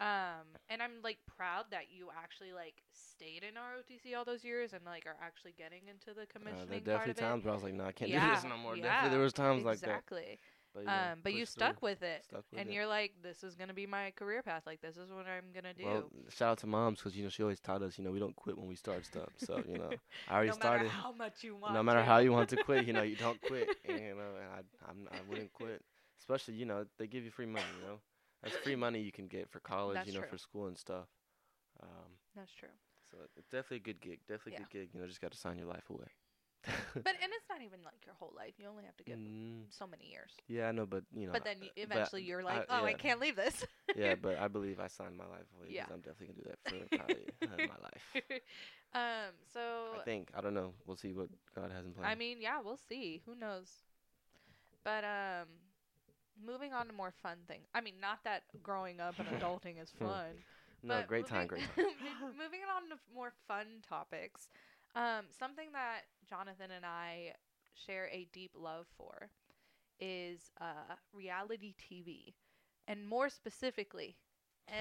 Um, and I'm like proud that you actually like stayed in ROTC all those years and like are actually getting into the Uh, commissioning there part definitely it. times where I was like, no, I can't Yeah, do this no more. yeah, Definitely, there was times like that. exactly. But, you um, but you stuck with it, Stuck with and it. you're like, this is gonna be my career path. Like this is what I'm gonna do. Well, shout out to moms because you know she always taught us, you know, we don't quit when we start stuff. So you know, I already <laughs> no started. matter how much you want. no matter to. how you want to quit, you know, you don't <laughs> quit. And, you know, and I, I'm, I wouldn't quit. Especially, you know, they give you free money. You know, that's free money you can get for college, That's you know, true. for school and stuff. Um, That's true. so it's definitely a good gig. Definitely Yeah. a good gig. You know, just got to sign your life away. <laughs> But and it's not even like your whole life. You only have to give Mm, so many years. yeah, I know, but you know. But then I- you, but eventually you're like, I- oh, I can't leave this. yeah, <laughs> but I believe I signed my life away. Yeah. I'm definitely gonna do that for probably my life. <laughs> um. So I think I don't know. We'll see what God has in plan. I mean, yeah, we'll see. Who knows? But um, moving on to more fun things. I mean, not that growing up and <laughs> adulting is Hmm. fun. no, great time, moving- great <laughs> time. moving on to more fun topics. Um, something that Jonathan and I share a deep love for is uh, reality TV, and more specifically,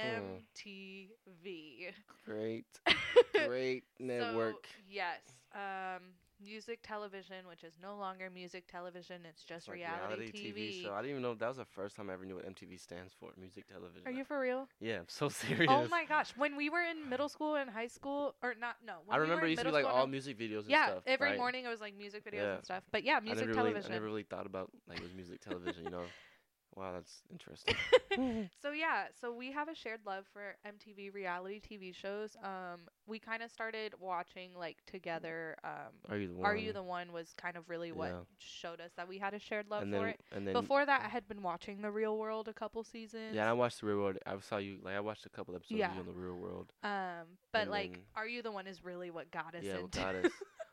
Hmm. MTV. Great, <laughs> great network. So, yes, um, music television, which is no longer music television, it's just It's like reality, TV. show. I didn't even know that was the first time I ever knew what MTV stands for. Music television. Are you for real? Yeah, I'm so <laughs> oh serious. Oh my gosh! When we were in middle school and high school, or not? No, when I we remember it used to be like all music videos and yeah, stuff. every right? morning it was like music videos Yeah. and stuff. But yeah, I music really, television. I never really thought about like it was music television. You know. <laughs> Wow, that's <laughs> interesting. so yeah, so we have a shared love for MTV reality TV shows. Um, we kind of started watching like together. Um, Are you the one? Are You the One was kind of really what Yeah. showed us that we had a shared love and for then, it. And then Before that, I had been watching The Real World a couple seasons. Yeah, I watched the Real World. I saw you like I watched a couple episodes Yeah. of you on the Real World. Um, but And like, then- Are You the One is really what got us yeah, what into. got <laughs> us,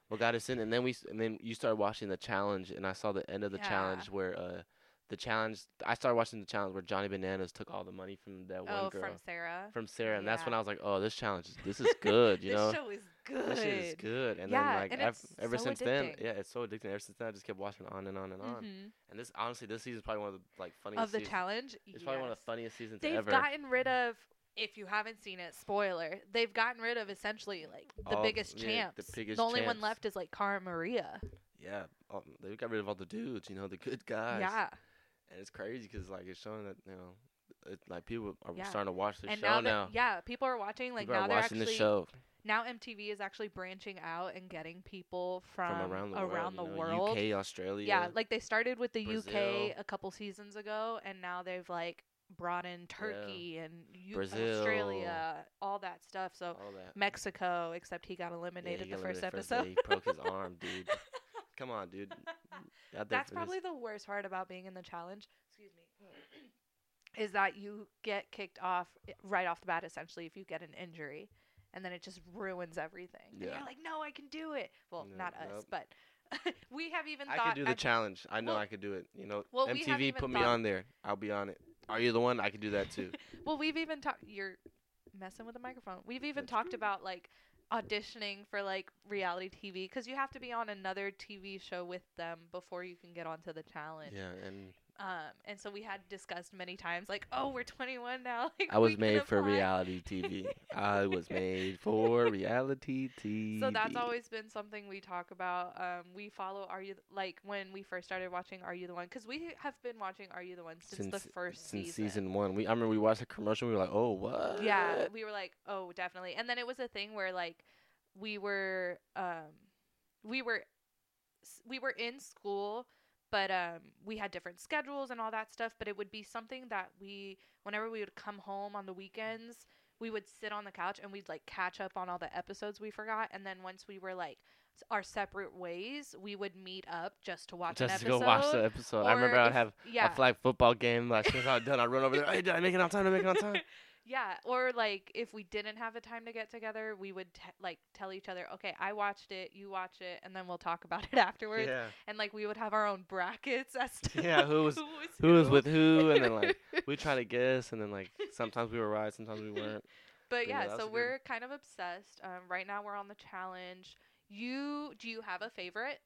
what got us in, and then we s- and then you started watching the challenge, and I saw the end of the Yeah. challenge where uh the challenge. I started watching the challenge where Johnny Bananas took all the money from that one oh, girl from Sarah. from Sarah, and that's when I was like, oh, this challenge, is this is good, <laughs> you this know. show is good. This shit is good, and Yeah, then like and it's ever so since then, yeah, it's so addicting. Ever since then, I just kept watching on and on and on. Mhm. And this, honestly, this season's probably one of the like funniest Of the seasons. challenge, It's probably one of the funniest seasons They've ever. gotten rid of. If you haven't seen it, spoiler. They've gotten rid of essentially like the All- biggest yeah, the champs. biggest only one left is like Cara Maria. yeah, um, they got rid of all the dudes, you know, the good guys. Yeah, and it's crazy because like it's showing that you know, it, like people are Yeah. starting to watch the and show now, now. yeah, people are watching. Like people now they're watching actually the show now MTV is actually branching out and getting people from, from around the world. around you the know, world. UK, Australia. Yeah, like they started with the Brazil. UK a couple seasons ago, and now they've like brought in Turkey and U- Brazil. Australia, all that stuff. So that. Mexico, except he got Yeah, eliminated he the got first eliminated episode. day. He broke his <laughs> arm, dude. Come on, dude. <laughs> That's probably the worst part about being in the challenge. Excuse me. <clears throat> Is that you get kicked off eh, right off the bat, essentially, if you get an injury, and then it just ruins everything. And you're like, no, I can do it. Well, No, not us, nope. but <laughs> we have even I thought. could do the challenge. I know Well- I could do it. You know, Well, MTV put me on there. I'll be on it. Are you the one? I could do that too. <laughs> Well, we've even talked. You're messing with the microphone. We've even That's talked true. about like auditioning for like reality TV because you have to be on another TV show with them before you can get onto the challenge. yeah, and Um, and so we had discussed many times like, oh, we're 21 now. <laughs> Like, <laughs> I was made for reality TV. I was made for reality TV. So that's always been something we talk about. Um, we follow Are You like when we first started watching Are You the One? Because we have been watching Are You the One since, the first since season. season one. We I remember we watched a commercial. We were like, oh what? Yeah, we were like, oh, definitely. And then it was a thing where like we were um we were we were in school but um we had different schedules and all that stuff but it would be something that we whenever we would come home on the weekends we would sit on the couch and we'd like catch up on all the episodes we forgot and then once we were like our separate ways we would meet up just to watch Just an to go watch the episode. I remember I'd if- have yeah a flag football game. Like, as soon as I was done, I'd run over there. Hey, did I make it on time? Did I make it on time? <laughs> Yeah, or like if we didn't have a time to get together, we would t- like tell each other, "Okay, I watched it, you watch it, and then we'll talk about it <laughs> afterwards." yeah. And like we would have our own brackets <laughs> as to Yeah, who was- who was, Who was with who? And then like <laughs> we try to guess, and then like sometimes we were right, sometimes we weren't. But yeah, yeah, so we're kind of obsessed. Um, right now we're on the challenge. You do you have a favorite?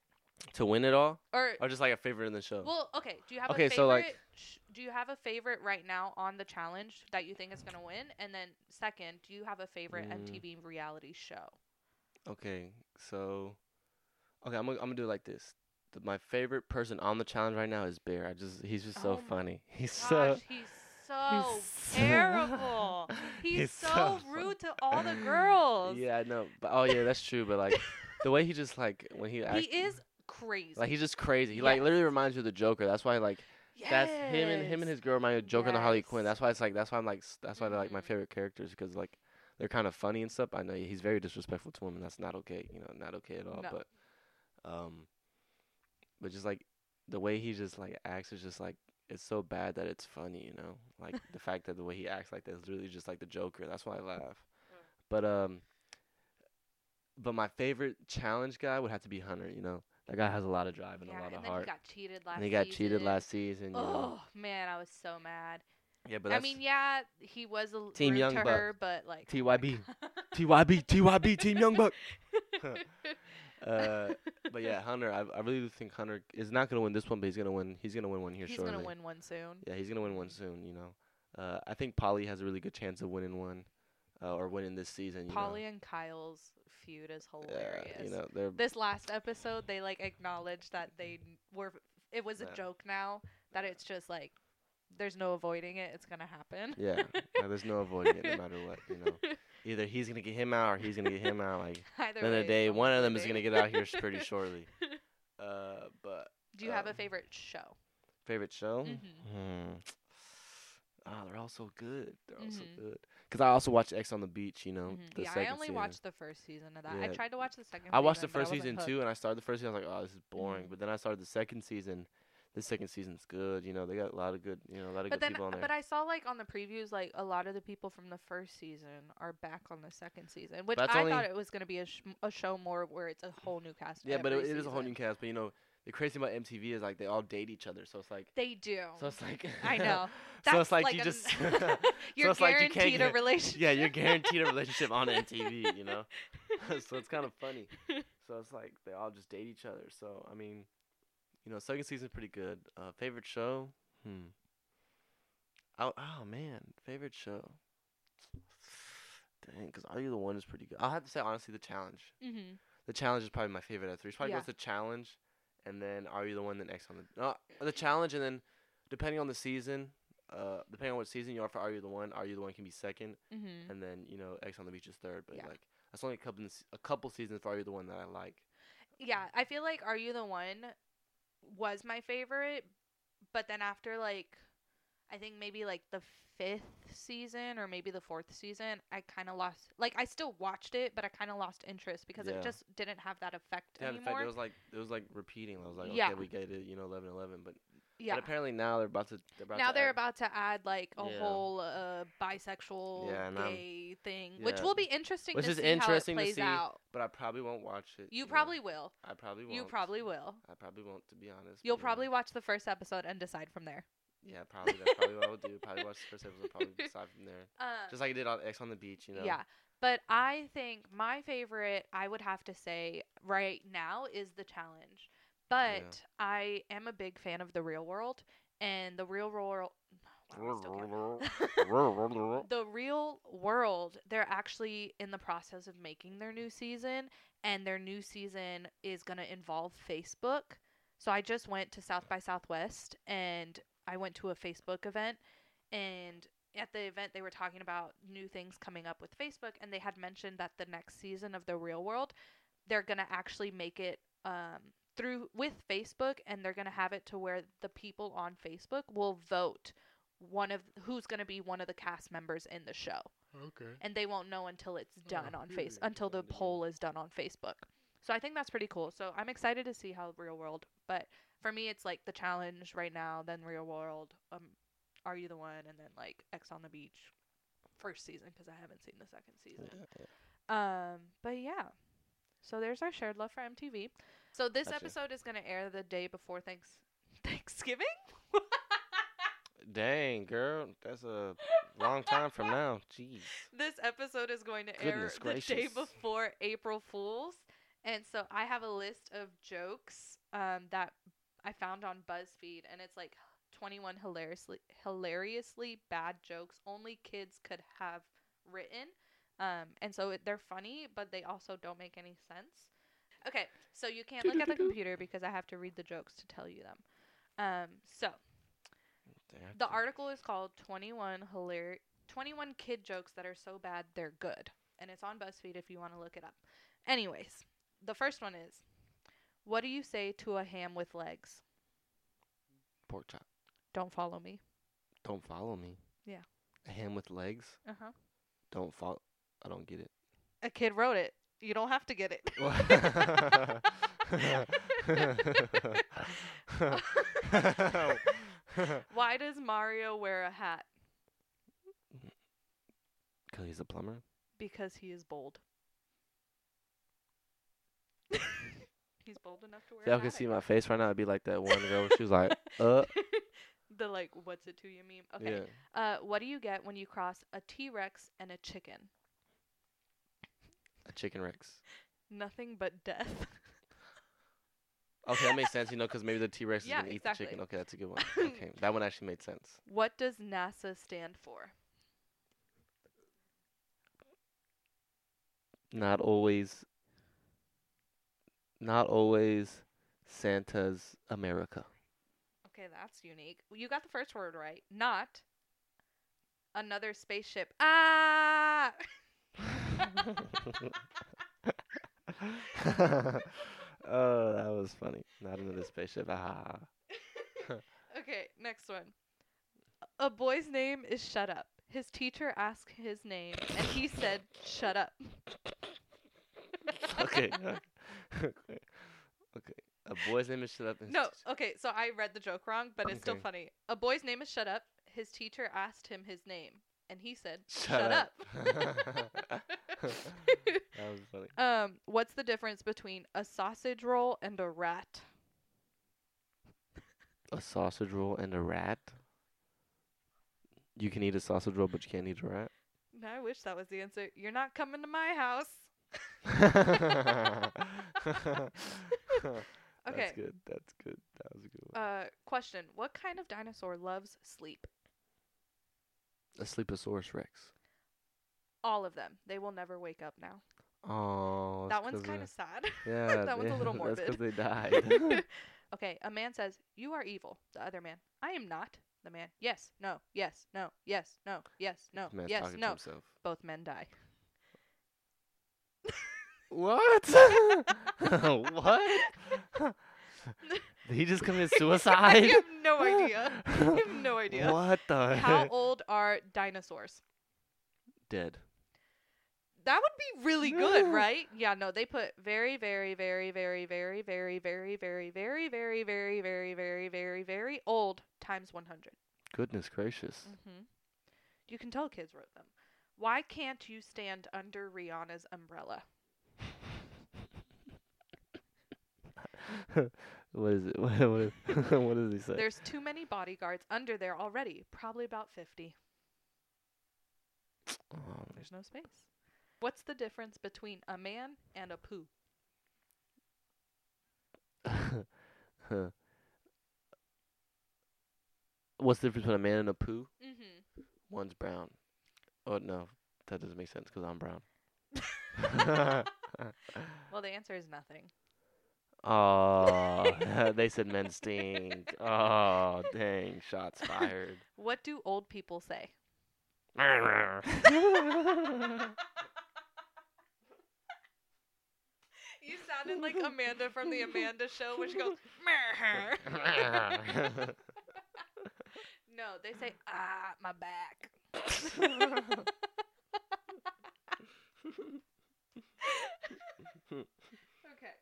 To win it all, Or or just like a favorite in the show? well, okay. Do you have Okay, a favorite? so, like- sh- do you have a favorite right now on the challenge that you think is gonna win? And then second, do you have a favorite Mm. MTV reality show? Okay, so okay, I'm gonna, I'm gonna do it like this. The, my favorite person on the challenge right now is Bear. I just he's just Oh so funny. <laughs> He's Gosh, so he's <laughs> so he's so- terrible. <laughs> He's, he's so, so rude to all the girls. Yeah, I know. But oh yeah, that's true. But like the way he just like when he he is crazy. like he's just crazy. He like literally reminds you of the Joker. That's why like that's him and him and his girl remind me of Joker and Harley Quinn. That's why it's like that's why I'm like that's why they're like my favorite characters because like they're kind of funny and stuff. I know he's very disrespectful to women. That's not okay. You know, not okay at all. No. But um, but just like the way he just like acts is just like it's so bad that it's funny. You know, like the <laughs> fact that the way he acts like that is really just like the Joker. That's why I laugh. But um, but my favorite challenge guy would have to be Hunter. You know, that guy has a lot of drive and yeah, a lot and of then heart. he got cheated last. and he got cheated season. last season. You know? Oh man, I was so mad. Yeah, but I mean, yeah, he was a l- Team Young to Buck. her, but like oh <laughs> TYB. my TYB, TYB, Team Young Buck. <laughs> Uh, but yeah, Hunter, I, I really do think Hunter is not gonna win this one, but he's gonna win. He's gonna win one here he's shortly. gonna win one soon. Yeah, he's gonna win one soon. You know, uh, I think Paulie has a really good chance of winning one, uh, or winning this season. You Paulie and Kyle's feud is hilarious. yeah, you know they're this last episode, they like acknowledged that they were. It was a Yeah. joke now. That it's just like there's no avoiding it. It's gonna happen. yeah. there's no avoiding it, no matter what. You know, <laughs> either he's gonna get him out or he's gonna get him out. Like <laughs> Either the way, the day, one of them is gonna get out here pretty <laughs> shortly. Uh, but Do you have a um, favorite show? favorite show? Mhm. Hmm. Ah, they're all so good. They're all so Mhm. good. Cause I also watched Ex on the Beach. You know, Mhm. the Yeah, I only season. watched the first season of that. I Yeah. tried to watch the second. I watched the season, but first wasn't season hooked. too, and I started the first season. I was like, oh, this is boring. Mhm. But then I started the second season. The second season's good. You know, they got a lot of good. You know, a lot of But good then, people on there. but I saw like on the previews, like a lot of the people from the first season are back on the second season, which That's I only- thought it was gonna be a, sh- a show more where it's a whole new cast. yeah, but it, it is a whole new cast. But you know, the crazy thing about MTV is like they all date each other. So it's like, They do. so it's like, <laughs> I know. <laughs> so it's like, like you a- just. <laughs> You're it's like you can't guaranteed a relationship. yeah, you're guaranteed a relationship on MTV. You know, so it's kind of funny. So it's like they all just date each other. So I mean, you know, second season's pretty good. Uh, favorite show? Hmm. Oh, oh man, favorite show. Dang, because Are You the One is pretty good. I'll have to say honestly, the challenge. mm-hmm. The challenge is probably my favorite of three. It's probably Yeah. the challenge, and then Are You the One? Then next on the no, the challenge, and then depending on the season, uh, depending on what season you are for Are You the One, Are You the One can be second, Mm-hmm. and then you know Ex on the Beach is third. But Yeah. like that's only a couple a couple seasons for Are You the One that I like. Yeah, I feel like Are You the One was my favorite, but then after like I think maybe like the fifth season or maybe the fourth season, I kind of lost like I still watched it, but I kind of lost interest because Yeah. it just didn't have that effect Yeah, fact, anymore. it was like it was like repeating. I was like, Yeah. okay, we get it, you know, 11, 11. But yeah. but apparently now they're about to. They're about now to they're add- about to add like a Yeah. whole uh, bisexual and I'm- gay thing, which will be interesting Which is interesting to see, out. But I probably won't watch it. You know. probably will. I probably won't. You probably will. I probably won't, to be honest. You'll know. probably watch the first episode and decide from there. Yeah, probably. That's probably what I would do. Probably watch the first episode. Probably <laughs> decide from there. Um, Just like I did on Ex on the Beach, you know. Yeah. But I think my favorite, I would have to say right now, is the challenge. But I am a big fan of the real world. And the real world. Wow, I still can't. <laughs> the real world, they're actually in the process of making their new season. And their new season is going to involve Facebook. So I just went to South by Southwest and I went to a Facebook event. And at the event they were talking about new things coming up with Facebook and they had mentioned that the next season of the real world they're going to actually make it um, through with Facebook and they're going to have it to where the people on Facebook will vote one of who's going to be one of the cast members in the show Okay. and they won't know until it's done Oh, on face until the Good to hear. poll is done on Facebook. So I think that's pretty cool. So I'm excited to see how real world, but for me it's like the challenge right now, then real world, um are you the one and then like Ex on the beach first season cuz I haven't seen the second season. Um but yeah. So there's our shared love for MTV. So this Gotcha. episode is going to air the day before thanks <laughs> Thanksgiving? Dang, girl, that's a long time from now. Jeez. this episode is going to air Goodness the day before April Fools. And so I have a list of jokes um, that I found on BuzzFeed, and it's like 21 hilariously hilariously bad jokes only kids could have written. Um, and so it, they're funny, but they also don't make any sense. Okay, so you can't look at the computer because I have to read the jokes to tell you them. Um, so the article is called 21 hilar- 21 kid jokes that are so bad they're good. And it's on BuzzFeed if you want to look it up. Anyways, the first one is What do you say to a ham with legs? Pork chop. Don't follow me. Don't follow me. Yeah. A ham with legs. Uh-huh. Don't follow. I don't get it. A kid wrote it. You don't have to get it. <laughs> Why does Mario wear a hat? Cause he's a plumber. Because he is bold. He's bold enough to wear y'all can see my face right now, It'd be like that one girl. She was like, <laughs> uh, the like, what's it to you meme? Okay. yeah. Uh, what do you get when you cross a T Rex and a chicken? A chicken Rex. <laughs> Nothing but death. <laughs> Okay, that makes sense, you know, because maybe the T Rex is gonna eat exactly. the chicken. Okay, that's a good one. Okay, that one actually made sense. what does NASA stand for? Not always. Not always Santa's America. Okay, that's unique. You got the first word right. Not another spaceship. Ah! <laughs> oh, that was funny. Not another spaceship. Ah. <laughs> Okay, next one. A boy's name is Shut Up. His teacher asked his name, and he said, Shut up. okay. <laughs> okay. A boy's name is Shut Up. No, okay, so I read the joke wrong, but it's still Okay. funny. A boy's name is Shut Up. His teacher asked him his name, and he said, Shut, Shut, up. up. <laughs> <laughs> that was funny. um, what's the difference between a sausage roll and a rat? A sausage roll and a rat. You can eat a sausage roll, but you can't eat a rat. I wish that was the answer. You're not coming to my house. <laughs> Okay. That's good. That's good. That was a good one. Uh, question: What kind of dinosaur loves sleep? a Sleeposaurus Rex. All of them. They will never wake up now. Oh, that one's kind of sad. <laughs> yeah. that one's a little <laughs> That's 'cause because they died. okay, a man says, "You are evil." The other man, "I am not." The man, "Yes, no, yes, no, yes, no, yes, no, Man's yes, talking to no." himself. Both men die. What? what? Did he just commit suicide? I have no idea. I have no idea. What the How old are dinosaurs? Dead. That would be really good, right? Yeah, no, they put very, very, very, very, very, very, very, very, very, very, very, very, very, very, very old times 100. Goodness gracious. Mm-hmm. You can tell kids wrote them. Why can't you stand under Rihanna's umbrella? <laughs> what is it? <laughs> What, what, is, <laughs> what does he say? There's too many bodyguards under there already. Probably about 50. <sniffs> Um, There's no space. What's the difference between a man and a poo? What's the difference between a man and a poo? Mm-hmm. One's brown. Oh no, that doesn't make sense because I'm brown. Well, the answer is nothing. Oh, <laughs> <laughs> they said men stink. Oh, dang! Shots fired. <laughs> What do old people say? You sounded like Amanda from the Amanda show when she goes. No, they say, ah, my back. okay.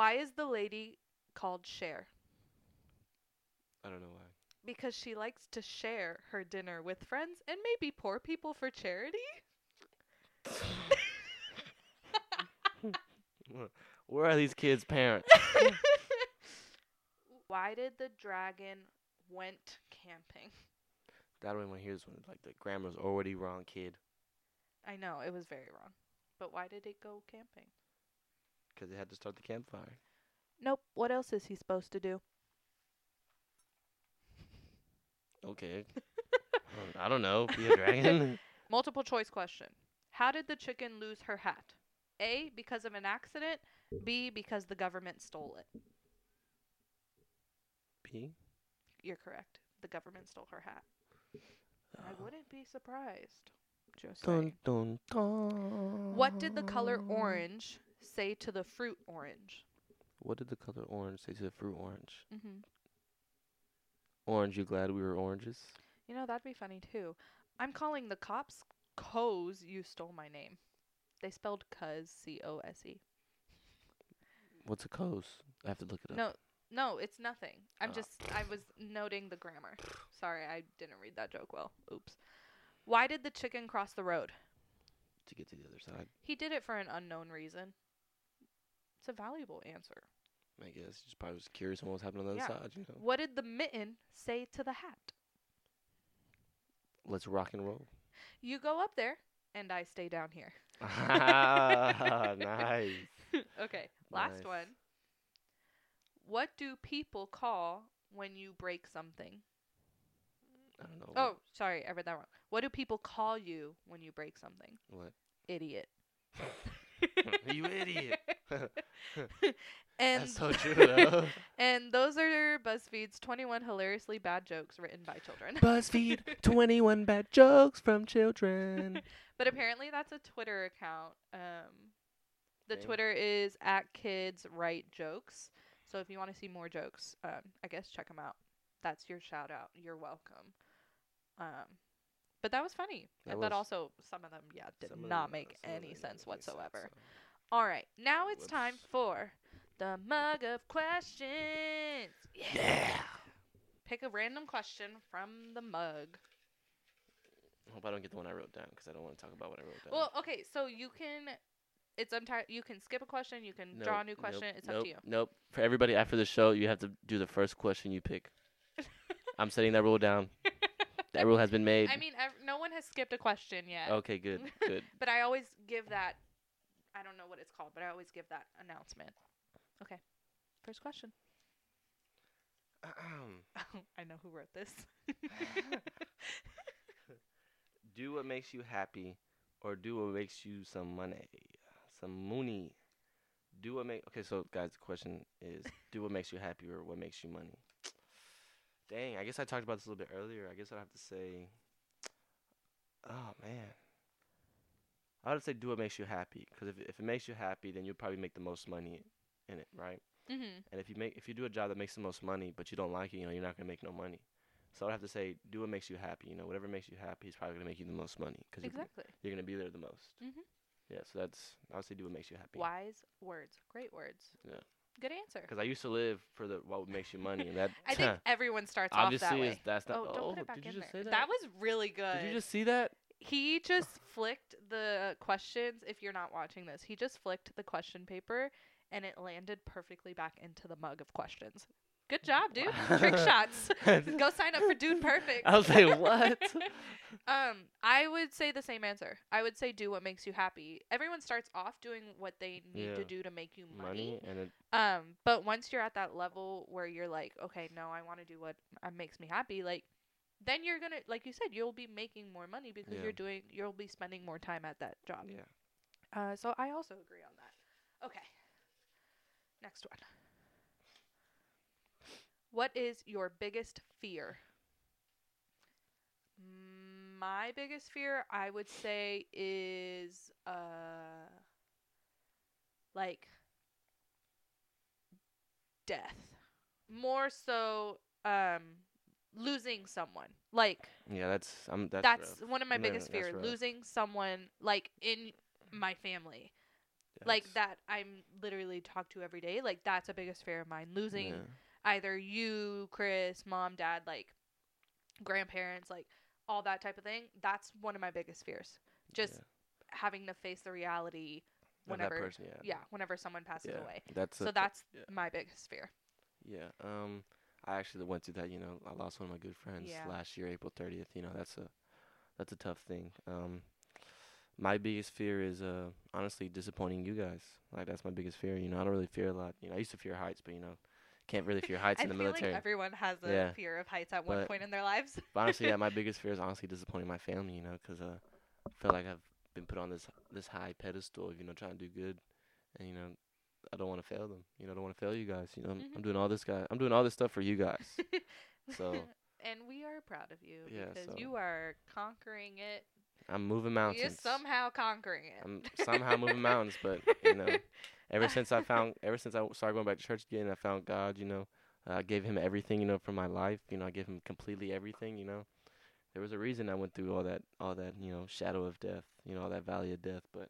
Why is the lady called Cher? I don't know why. Because she likes to share her dinner with friends and maybe poor people for charity? <laughs> Where are these kids' parents? <laughs> Why did the dragon went camping? That one when here's when like the grammar's already wrong, kid. I know, it was very wrong. But why did it go camping? 'Cause they had to start the campfire. Nope. What else is he supposed to do? Okay. <laughs> I don't know. Be a dragon. <laughs> Multiple choice question. How did the chicken lose her hat? A. Because of an accident. B. Because the government stole it. B. You're correct. The government stole her hat. I ah. wouldn't be surprised. Just Dun dun dun. What did the color orange say to the fruit orange? What did the color orange say to the fruit orange? Mm-hmm. Orange, you glad we were oranges? You know, that'd be funny too. I'm calling the cops cause you stole my name. They spelled cuz C O S E. What's a cos? I have to look it up. No, no, it's nothing. I'm Oh. just I was noting the grammar. Sorry, I didn't read that joke well. Oops. Why did the chicken cross the road? To get to the other side, He did it for an unknown reason. It's a valuable answer. I guess. Just probably was curious on what was happening on the Yeah. other side, you know. What did the mitten say to the hat? Let's rock and roll. You go up there and I stay down here. <laughs> nice. <laughs> okay, last Nice. one. What do people call when you break something? I don't know. Oh, sorry, I read that wrong. What do people call you when you break something? What? Idiot. <laughs> you idiot. <laughs> and That's so <laughs> true, though. and those are BuzzFeed's 21 hilariously bad jokes written by children. BuzzFeed <laughs> 21 bad jokes from children. But apparently that's a Twitter account. Um, the. Twitter is at Kids Write Jokes. So if you want to see more jokes, um, I guess check them out. That's your shout out. You're welcome. Um, but that was funny. That Uh, but also some of them, yeah, did not make any sense whatsoever. so- All right, now it's time for the mug of questions. Yeah. Pick a random question from the mug. I hope I don't get the one I wrote down because I don't want to talk about what I wrote down. Well, okay, so you can. It's entire. You can skip a question. You can draw a new question. nope, it's nope, up to you. Nope. For everybody after the show, you have to do the first question you pick. <laughs> I'm setting that rule down. That rule has been <laughs> made. I mean, ev- no one has skipped a question yet. okay, good, good. <laughs> But I always give that. I don't know what it's called, but I always give that announcement. Okay. First question. <laughs> Um, I know who wrote this. <laughs> do what makes you happy, or do what makes you some money, some money. Do what make. Okay, so guys, the question is: do what makes you happy, or what makes you money? Dang, I guess I talked about this a little bit earlier. I guess I'd have to say, oh man, I would say do what makes you happy, because if if it makes you happy, then you'll probably make the most money in it, right? mm-hmm. And if you make if you do a job that makes the most money, but you don't like it, you know, you're not gonna make no money. So I'd have to say, do what makes you happy. You know, whatever makes you happy is probably gonna make you the most money because you're, Exactly. you're gonna be there the most. Mhm. Yeah, so that's I would say do what makes you happy. Wise words. Great words. Yeah. Good answer. Because I used to live for the what makes you money, and that <laughs> I think <laughs> everyone starts off that obviously way. is that's not. oh, don't put it back did in you just there. say that? was really good. Did you just see that? He just flicked the questions. If you're not watching this, he just flicked the question paper and it landed perfectly back into the mug of questions. Good job, dude. Trick shots. <laughs> Go sign up for Dude Perfect. I was like, what? <laughs> um, I would say the same answer. I would say do what makes you happy. Everyone starts off doing what they need to do to make you money. money and it, Um, but once you're at that level where you're like, okay, no, I want to do what uh, makes me happy, like then you're gonna, like you said, you'll be making more money because Yeah. you're doing, you'll be spending more time at that job. yeah. Uh, so I also agree on that. Okay. Next one. What is your biggest fear? My biggest fear, I would say, is uh, like death. More so, um, losing someone. Like Yeah, that's I'm that's, that's, rough. one of my No, biggest that's fear. rough. Losing someone like in my family like that I'm literally talk to every day. Like that's a biggest fear of mine. Losing yeah. either you, Chris, mom, dad, like grandparents, like all that type of thing. That's one of my biggest fears. Just yeah. having to face the reality whenever person, yeah. yeah, whenever someone passes away. That's So that's my biggest fear. Yeah. Um, I actually went through that. You know, I lost one of my good friends Yeah. last year, April 30th. You know, that's a that's a tough thing. Um, my biggest fear is uh honestly disappointing you guys. Like that's my biggest fear. You know, I don't really fear a lot. You know, I used to fear heights, but you know, can't really fear <laughs> heights in the feel military. like everyone has a Yeah. fear of heights at one point in their lives. But honestly, yeah, <laughs> my biggest fear is honestly disappointing my family. You know, 'cause uh, I feel like I've been put on this this high pedestal you know trying to do good, and you know, I don't want to fail them. You know, I don't want to fail you guys. You know, I'm, I'm doing all this guy. I'm doing all this stuff for you guys. <laughs> So and we are proud of you Yeah, because so- you are conquering it. I'm moving mountains. You're somehow conquering it. I'm somehow moving mountains, but you know, <laughs> ever since I found, ever since I started going back to church again, I found God. You know, uh, I gave Him everything. You know, for my life. You know, I gave Him completely everything. You know, there was a reason I went through all that, all that. You know, shadow of death. You know, all that valley of death. But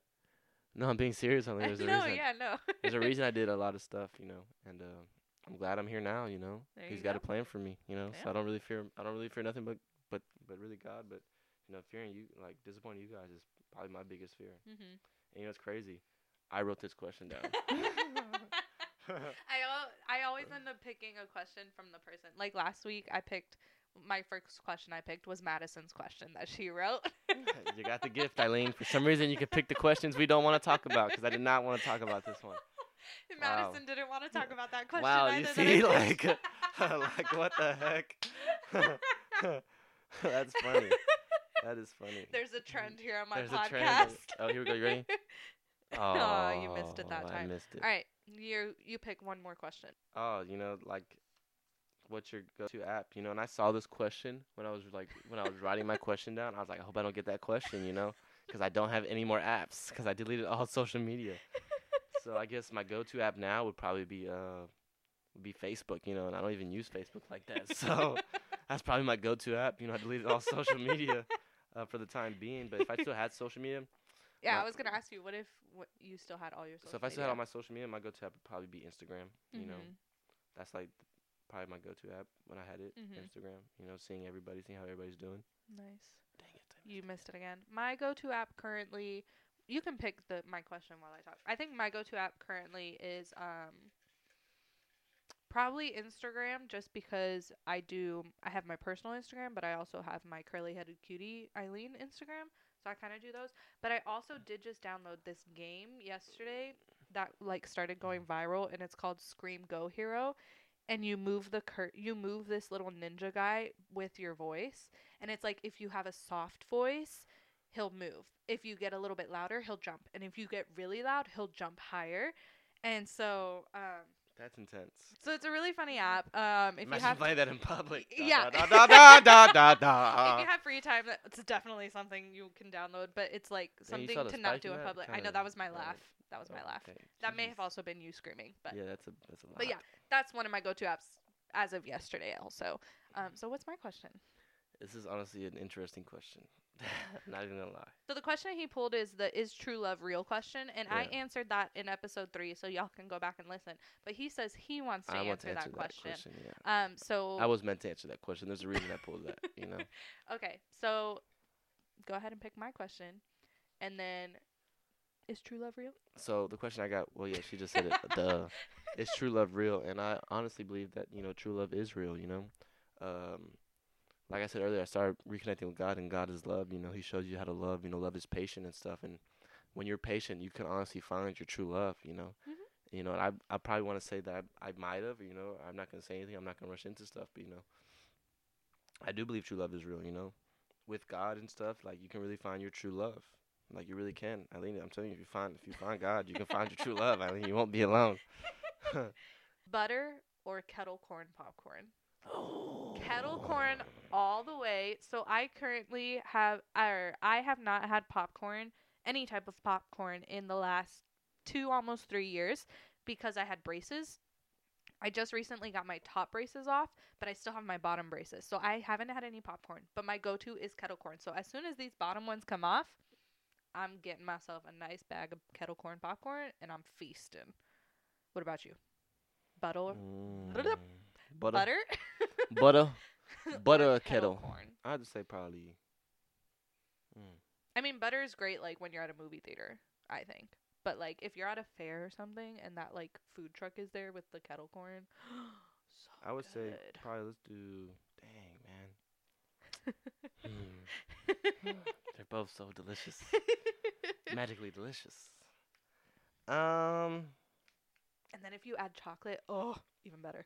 no, I'm being serious. I mean, there's a <laughs> no, reason. yeah, no. There's a <laughs> reason I did a lot of stuff. You know, and uh, I'm glad I'm here now. You know, There He's you got a plan for me. You know, Yeah. so I don't really fear. I don't really fear nothing but, but, but really God. But you know, fearing you, like disappointing you guys, is probably my biggest fear. hmm And you know, it's crazy. I wrote this question down. <laughs> I al- I always end up picking a question from the person. Like last week, I picked my first question. I picked was Madison's question that she wrote. <laughs> you got the gift, Eileen. For some reason, you could pick the questions we don't want to talk about because I did not want to talk about this one. And <laughs> Wow. Madison didn't want to talk about that question. Wow, either you see, like, <laughs> like what the heck? That's funny. That is funny. There's a trend here on my There's podcast. Oh, here we go. You ready? Oh, you missed it that oh, time. I missed it. All right, you you pick one more question. Oh, you know, like, what's your go-to app? You know, and I saw this question when I was like, when I was writing my question down. I was like, I hope I don't get that question. You know, because I don't have any more apps because I deleted all <laughs> social media. <laughs> so I guess my go-to app now would probably be uh, would be Facebook. You know, and I don't even use Facebook like that. <laughs> So that's probably my go-to app. You know, I deleted all social media uh, for the time being. But if I still had social media, Yeah, I was gonna ask you, what if what, you still had all your social so if I still had all my social media, my go-to app would probably be Instagram. You know, Mhm. that's like probably my go-to app when I had it. Mhm. Instagram. You know, seeing everybody, seeing how everybody's doing. Nice. Dang it. You missed it again. My go-to app currently, you can pick the my question while I talk. I think my go-to app currently is um probably Instagram, just because I do. I have my personal Instagram, but I also have my curly-headed cutie Eileen Instagram. So I kind of do those. But I also did just download this game yesterday that like started going viral, and it's called Scream Go Hero. And you move the cur- you move this little ninja guy with your voice, and it's like if you have a soft voice, he'll move. If you get a little bit louder, he'll jump. And if you get really loud, he'll jump higher. And so, um, That's intense. so it's a really funny app. Um, if Imagine you have playing that in public. Da, <laughs> Yeah. Da, da, da, da, da, da. <laughs> if you have free time, that- it's definitely something you can download. But it's like something the to not do in public. I know that was my laugh. That was my laugh. okay. That may Jeez. have also been you screaming, but Yeah, that's a that's a lot. but yeah, that's one of my go-to apps as of yesterday. Also, um, so what's my question? This is honestly an interesting question. <laughs> Not even gonna lie. So the question he pulled is the is true love real question, and I answered that in episode three, so y'all can go back and listen. But he says he wants to I answer, want to answer that, question. yeah. Um, so I was meant to answer that question. There's a reason I pulled that. You know. <laughs> okay, so go ahead and pick my question, and then is true love real? So the question I got, well, yeah, she just said it. the <laughs> is true love real? And I honestly believe that you know true love is real. You know, um, like I said earlier, I started reconnecting with God, and God is love. You know, He shows you how to love. You know, love is patient and stuff. And when you're patient, you can honestly find your true love. You know, Mhm. you know. And I I probably want to say that I, I might have. You know, I'm not gonna say anything. I'm not gonna rush into stuff. But you know, I do believe true love is real. You know, with God and stuff, like you can really find your true love. Like you really can, Eileen. I'm telling you, if you find if you find God, you can find your true love, Eileen. You won't be alone. <laughs> Butter or kettle corn popcorn? Oh. Kettle corn all the way. So I currently have, or I have not had popcorn, any type of popcorn, in the last two, almost three years because I had braces. I just recently got my top braces off, but I still have my bottom braces. So I haven't had any popcorn. But my go to is kettle corn. So as soon as these bottom ones come off, I'm getting myself a nice bag of kettle corn popcorn and I'm feasting. What about you? Butter? Mm, Butter? butter, Butter? <laughs> butter. or Butter or kettle? corn? I'd say probably. Mm. I mean, butter is great like when you're at a movie theater, I think. But like if you're at a fair or something and that like food truck is there with the kettle corn, <gasps> so I would say probably let's do. Dang man, <laughs> Mm. <laughs> they're both so delicious. <laughs> Magically delicious. Um, and then if you add chocolate, oh, even better.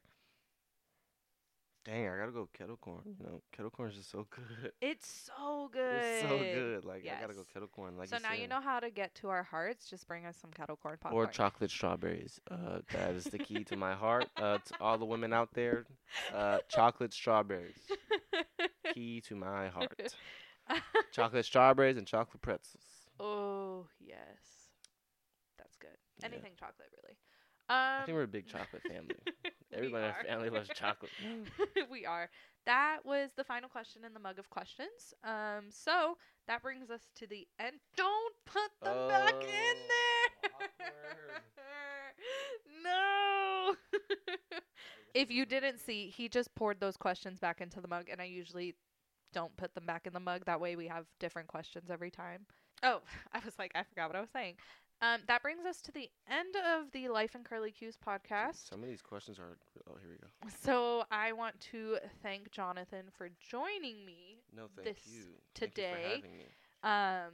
dang, I gotta go kettle corn. You know, kettle corn is just so good. It's so good. It's so good. Like I gotta go kettle corn. Like so now you know how to get to our hearts. Just bring us some kettle corn popcorn. Or chocolate strawberries. Uh, that is the key to my heart. Uh, to all the women out there, uh, chocolate strawberries. <laughs> Key to my heart. <laughs> Chocolate strawberries and chocolate pretzels. oh yes, that's good. Yeah. Anything chocolate, really. I Um, think we're a big chocolate family. <laughs> Everybody in our family loves chocolate. <laughs> we are. That was the final question in the mug of questions. Um, so that brings us to the end. Don't put them back in Oh, there. <laughs> no. if you didn't see, he just poured those questions back into the mug, and I usually don't put them back in the mug. That way, we have different questions every time. Oh, <laughs> I was like, I forgot what I was saying. Um, that brings us to the end of the Life and Curly Q's podcast. Some of these questions are. Oh, here we go. So I want to thank Jonathan for joining me. No, thank This you. Thank you today. for having me. Um,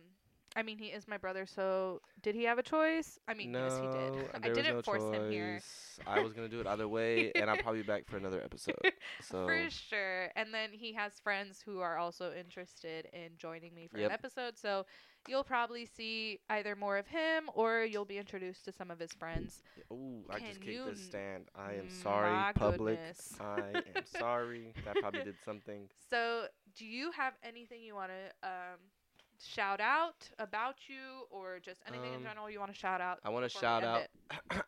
I mean, he is my brother, so did he have a choice? I mean, no, yes, he did. <laughs> I didn't no force him here. choice. I was gonna do it either way, <laughs> and I'll probably be back for another episode. <laughs> So For sure. And then he has friends who are also interested in joining me for Yep. an episode. So you'll probably see either more of him or you'll be introduced to some of his friends. Ooh, I just Can kicked this stand. I am sorry, public. goodness. I am sorry. That probably did something. So, do you have anything you want to um, shout out about you or just anything in Um, general you want to shout out? I want to before we shout end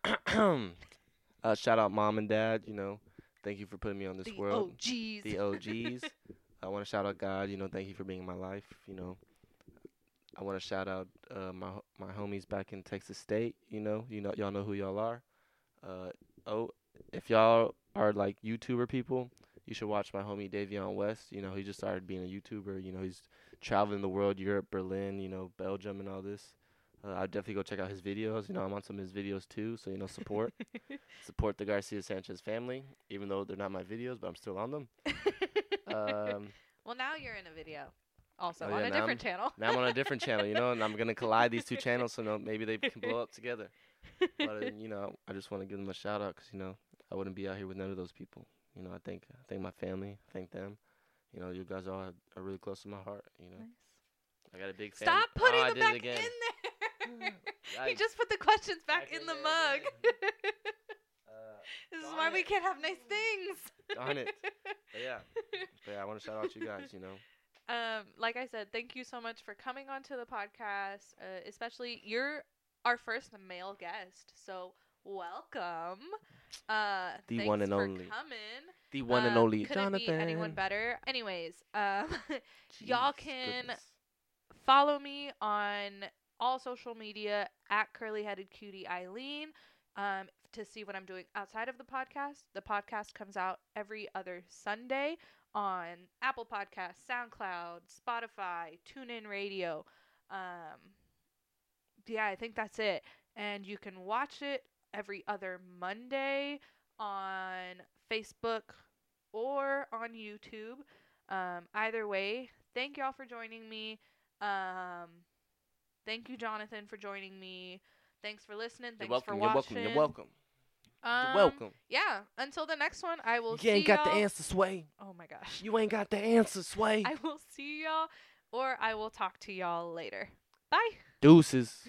out. it? <coughs> uh, shout out mom and dad. You know, thank you for putting me on this the world. OGs. The OGs. <laughs> I want to shout out God. You know, thank you for being in my life. You know, I want to shout out uh, my ho- my homies back in Texas State. You know, you know, y'all know who y'all are. Uh, oh, if y'all are like YouTuber people, you should watch my homie Davion West. You know, he just started being a YouTuber. You know, he's traveling the world, Europe, Berlin, you know, Belgium, and all this. Uh, I'd definitely go check out his videos. You know, I'm on some of his videos too, so you know, support <laughs> support the Garcia Sanchez family, even though they're not my videos, but I'm still on them. Um, <laughs> well, now you're in a video, also Oh, on yeah, a different channel. now I'm on a different channel, you know, and I'm gonna collide these two channels, so no, maybe they can blow up <laughs> together. But uh, you know, I just want to give them a shout out because you know I wouldn't be out here with none of those people. You know, I thank I thank my family, I thank them. You know, you guys all are, are really close to my heart. You know, I got a big family. Stop putting oh, I them back it again. in there. <laughs> he just put the questions back, Back in in the there mug. Uh, <laughs> this is darn why we can't have nice things. Darn it. <laughs> but yeah, but yeah, I want to shout out to you guys. You know, um, like I said, thank you so much for coming onto the podcast. Uh, especially you're our first male guest, so welcome. Uh, The one and only coming. the one and Um, only couldn't Jonathan. be anyone better. Anyways, um, <laughs> y'all can goodness. follow me on all social media at curly headed cutie Eileen um, to see what I'm doing outside of the podcast. The podcast comes out every other Sunday on Apple Podcasts, SoundCloud, Spotify, TuneIn Radio. Um, yeah, I think that's it. And you can watch it every other Monday on Facebook or on YouTube. Um, either way, thank y'all for joining me. Um, thank you, Jonathan, for joining me. Thanks for listening. You're Thanks welcome. for You're watching. welcome. You're welcome. Um, You're welcome. Yeah. Until the next one, I will. You ain't got the y'all- answer, Sway. Oh my gosh. You ain't got the answer, Sway. <laughs> I will see y'all, or I will talk to y'all later. Bye. Deuces.